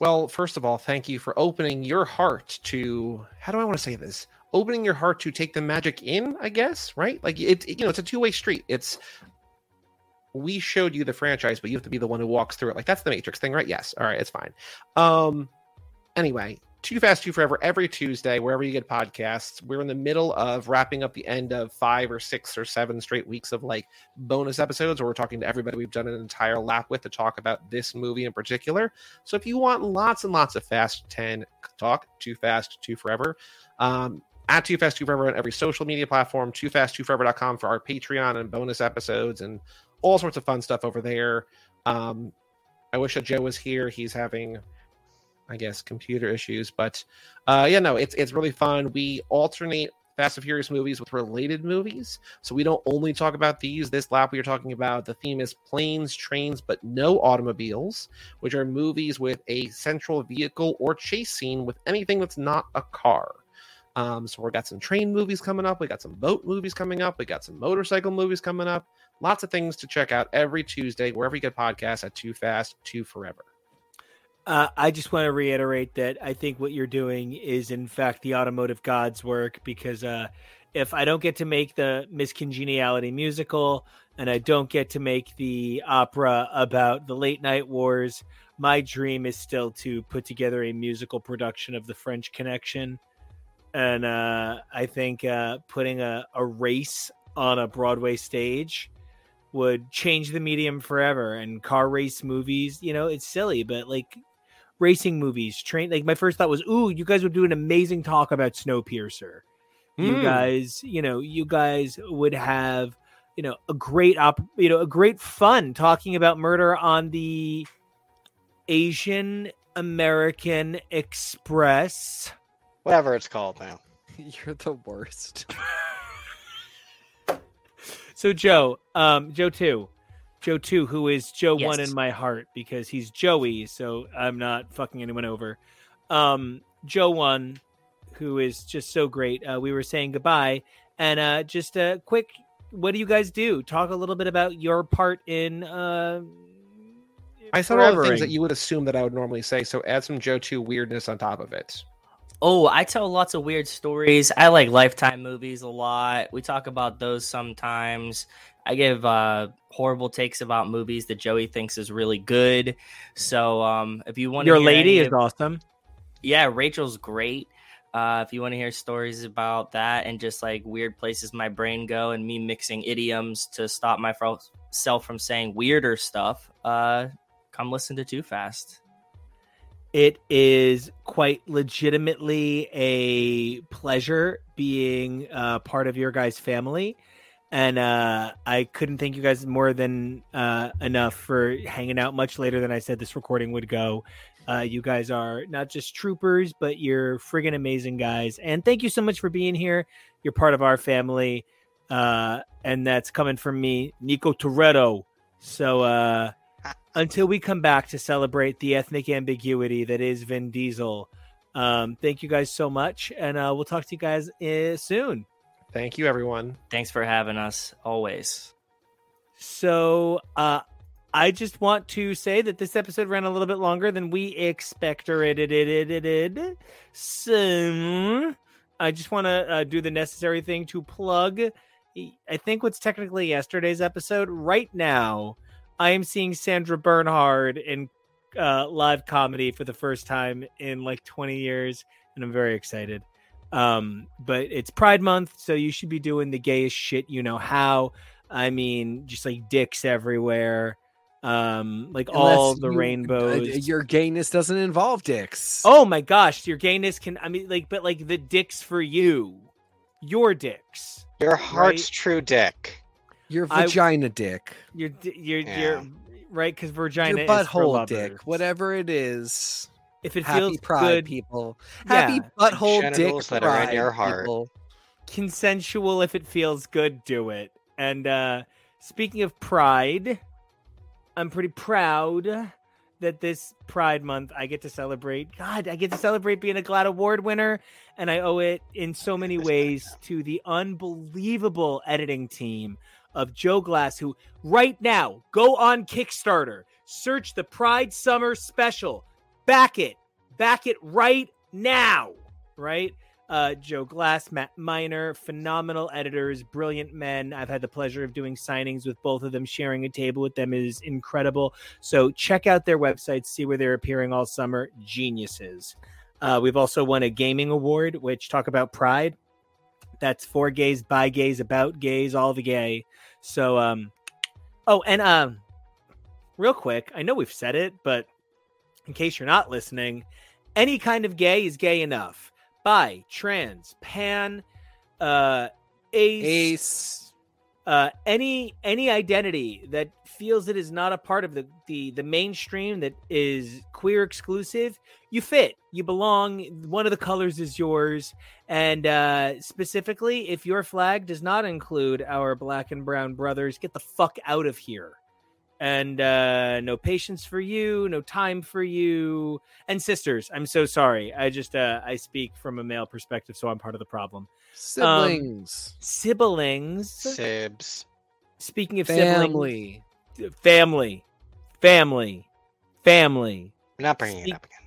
Well, first of all, thank you for opening your heart to how do I want to say this? Opening your heart to take the magic in, I guess, right? Like it, you know, it's a two-way street. It's we showed you the franchise, but you have to be the one who walks through it. Like that's the Matrix thing, right? Yes. All right, it's fine. Um anyway, 2 Fast 2 Forever every Tuesday, wherever you get podcasts. We're in the middle of wrapping up the end of five or six or seven straight weeks of like bonus episodes where we're talking to everybody we've done an entire lap with to talk about this movie in particular. So if you want lots and lots of Fast 10 talk, 2 Fast 2 Forever, um, at 2 Fast 2 Forever on every social media platform, 2 Fast 2 Forever.com for our Patreon and bonus episodes and all sorts of fun stuff over there. Um, I wish that Joe was here. He's having, I guess, computer issues, but uh, yeah, no, it's it's really fun. We alternate Fast and Furious movies with related movies, so we don't only talk about these. This lap we are talking about the theme is planes, trains, but no automobiles, which are movies with a central vehicle or chase scene with anything that's not a car. Um, so we got some train movies coming up. We got some boat movies coming up. We got some motorcycle movies coming up. Lots of things to check out every Tuesday, wherever you get podcasts at 2 Fast 2 Forever. Uh, I just want to reiterate that I think what you're doing is, in fact, the automotive gods' work because uh, if I don't get to make the Miss Congeniality musical and I don't get to make the opera about the late night wars, my dream is still to put together a musical production of the French Connection. And uh, I think uh, putting a, a race on a Broadway stage would change the medium forever. And car race movies, you know, it's silly, but like racing movies, train. Like my first thought was, ooh, you guys would do an amazing talk about Snowpiercer. You Hmm. guys, you know, you guys would have, you know, a great op, you know, a great fun talking about murder on the Asian American Express. Whatever it's called now. You're the worst. So Joe, um, Joe two, Joe two, who is Joe one in my heart because he's Joey, so I'm not fucking anyone over. Um, Joe one, who is just so great. Uh, we were saying goodbye, and uh, just a quick, what do you guys do? Talk a little bit about your part in. Uh, I said all the things that you would assume that I would normally say, so add some Joe 2 weirdness on top of it. Oh, I tell lots of weird stories. I like Lifetime movies a lot. We talk about those sometimes. I give uh, horrible takes about movies that Joey thinks is really good. So um, if you want Your lady is awesome. yeah, Rachel's great. Uh, if you want to hear stories about that and just like weird places my brain go and me mixing idioms to stop myself from saying weirder stuff, uh, come listen to 2 Fast. It is quite legitimately a pleasure being uh, part of your guys' family. And uh, I couldn't thank you guys more than uh, enough for hanging out much later than I said this recording would go. Uh, you guys are not just troopers, but you're friggin' amazing guys. And thank you so much for being here. You're part of our family. Uh, and that's coming from me, Nico Toretto. So, uh, until we come back to celebrate the ethnic ambiguity that is Vin Diesel. Um, thank you guys so much, and uh, we'll talk to you guys uh, soon. Thank you, everyone. Thanks for having us always. So, uh, I just want to say that this episode ran a little bit longer than we expected. So, I just want to uh, do the necessary thing to plug. I think what's technically yesterday's episode right now. I am seeing Sandra Bernhard in uh, live comedy for the first time in like 20 years, and I'm very excited. Um, but it's Pride Month, so you should be doing the gayest shit you know how. I mean, just like dicks everywhere, um, like all the you- uh, rainbows. your gayness doesn't involve dicks. Oh my gosh, your gayness can. I mean, like, but like the dicks for you, your dicks, Your heart's true dick. your I- vagina dick. your di- your Yeah. your right because vagina Your is for butthole dick. Whatever it is. If it Happy feels Pride, good, people. Yeah. Happy butthole dick Genitals that are in your heart. people. consensual. If it feels good, do it. And uh speaking of pride, I'm pretty proud that this Pride Month I get to celebrate. God, I get to celebrate being a GLAAD Award winner, and I owe it in so many ways to the unbelievable editing team of Joe Glass, who right now go on Kickstarter, search the Pride Summer Special, back it, back it right now, right? Uh, Joe Glass, Matt Miner, phenomenal editors, brilliant men. I've had the pleasure of doing signings with both of them. Sharing a table with them is incredible. So check out their websites, see where they're appearing all summer. Geniuses. Uh, we've also won a gaming award, which talk about pride. That's for gays, by gays, about gays, all the gay. So, um, oh, and um, real quick, I know we've said it, but in case you're not listening, any kind of gay is gay enough. Bi, trans, pan, uh, ace, Ace. uh, any any identity that feels it is not a part of the, the the mainstream that is queer exclusive you fit you belong one of the colors is yours and uh specifically if your flag does not include our black and brown brothers get the fuck out of here and uh no patience for you no time for you and sisters i'm so sorry i just uh i speak from a male perspective so i'm part of the problem Siblings. siblings Sibs. speaking of siblings family. family, family, family. I'm not bringing Speak- it up again.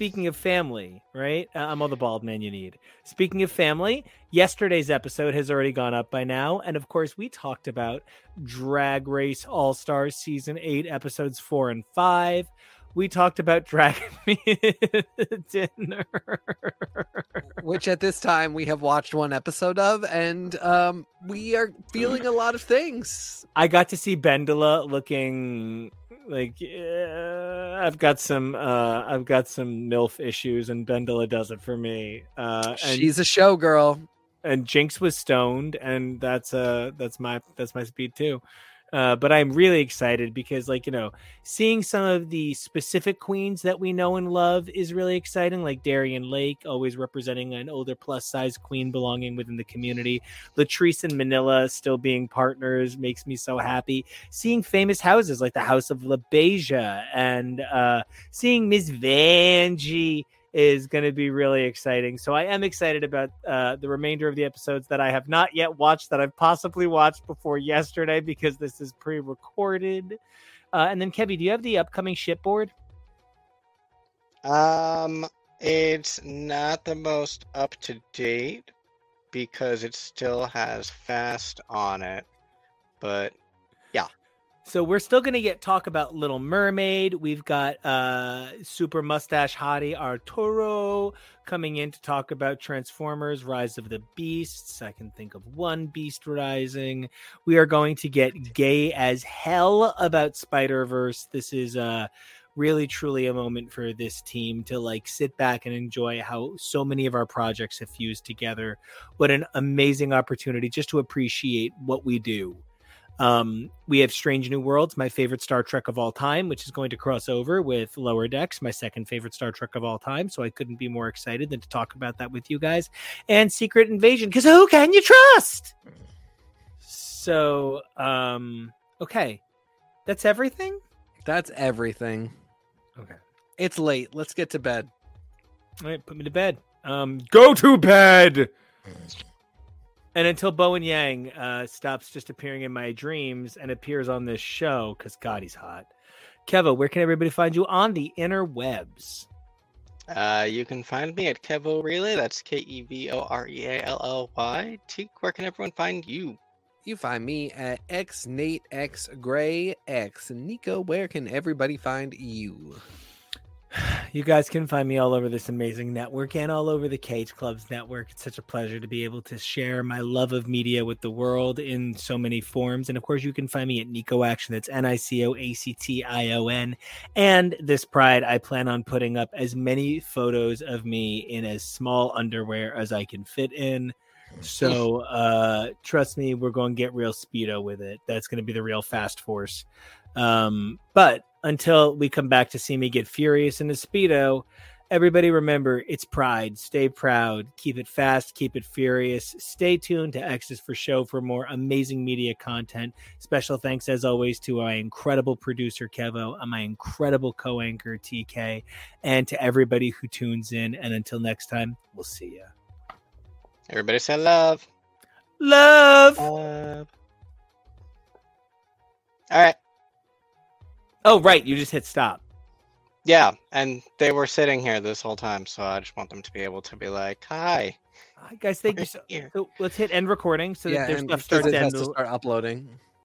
Speaking of family, right? Uh, I'm all the bald man you need. Speaking of family, yesterday's episode has already gone up by now. And of course, we talked about Drag Race All Stars Season 8, episodes 4 and 5. We talked about Drag Me Dinner. which at this time we have watched one episode of, and um, we are feeling a lot of things. I got to see Bendela looking Like uh, I've got some uh I've got some MILF issues and Bendela does it for me. Uh and, She's a showgirl. and Jinkx was stoned and that's uh that's my that's my speed too. Uh, but I'm really excited because, like, you know, seeing some of the specific queens that we know and love is really exciting. Like Darienne Lake, always representing an older plus size queen belonging within the community. Latrice and Manila still being partners makes me so happy. Seeing famous houses like the House of La Beja and uh, seeing Miss Vanjie is going to be really exciting. So I am excited about uh, the remainder of the episodes that I have not yet watched that I've possibly watched before yesterday because this is pre-recorded. Uh, and then Kevin, do you have the upcoming shipboard? Um, it's not the most up to date because it still has fast on it, but So we're still going to get talk about Little Mermaid. We've got uh super mustache hottie Arturo coming in to talk about Transformers: Rise of the Beasts. I can think of one Beast Rising. We are going to get gay as hell about Spider Verse. This is uh really truly a moment for this team to like sit back and enjoy how so many of our projects have fused together. What an amazing opportunity just to appreciate what we do. Um, we have Strange New Worlds, my favorite Star Trek of all time, which is going to cross over with Lower Decks, my second favorite Star Trek of all time. So I couldn't be more excited than to talk about that with you guys. And Secret Invasion, because who can you trust? So, um, okay, that's everything. That's everything. Okay. It's late. Let's get to bed. All right, put me to bed. Um, go to bed. And until Bowen Yang uh, stops just appearing in my dreams and appears on this show, because God, he's hot. Kevo, where can everybody find you on the interwebs? uh, you can find me at Kevo Really. That's K E V O R E A L L Y. TK, where can everyone find you? You find me at X Nate X Gray X Nico. Where can everybody find you? You guys can find me all over this amazing network and all over the Cage Clubs network. It's such a pleasure to be able to share my love of media with the world in so many forms. And of course, you can find me at Nico Action. That's N I C O A C T I O N. And this Pride, I plan on putting up as many photos of me in as small underwear as I can fit in. So uh trust me, we're going to get real speedo with it. That's going to be the real fast force. Um, but until we come back to see me get furious in a speedo, everybody remember it's pride. Stay proud. Keep it fast. Keep it furious. Stay tuned to X's for Show for more amazing media content. Special thanks, as always, to my incredible producer Kevo and my incredible co-anchor TK, and to everybody who tunes in. And until next time, we'll see ya. Everybody say love. Love. Love. All right. Oh, right. You just hit stop. Yeah, and they were sitting here this whole time, so I just want them to be able to be like, "Hi, Hi, guys. Thank you. So, so let's hit end recording so that their and stuff because starts to has end. to start uploading.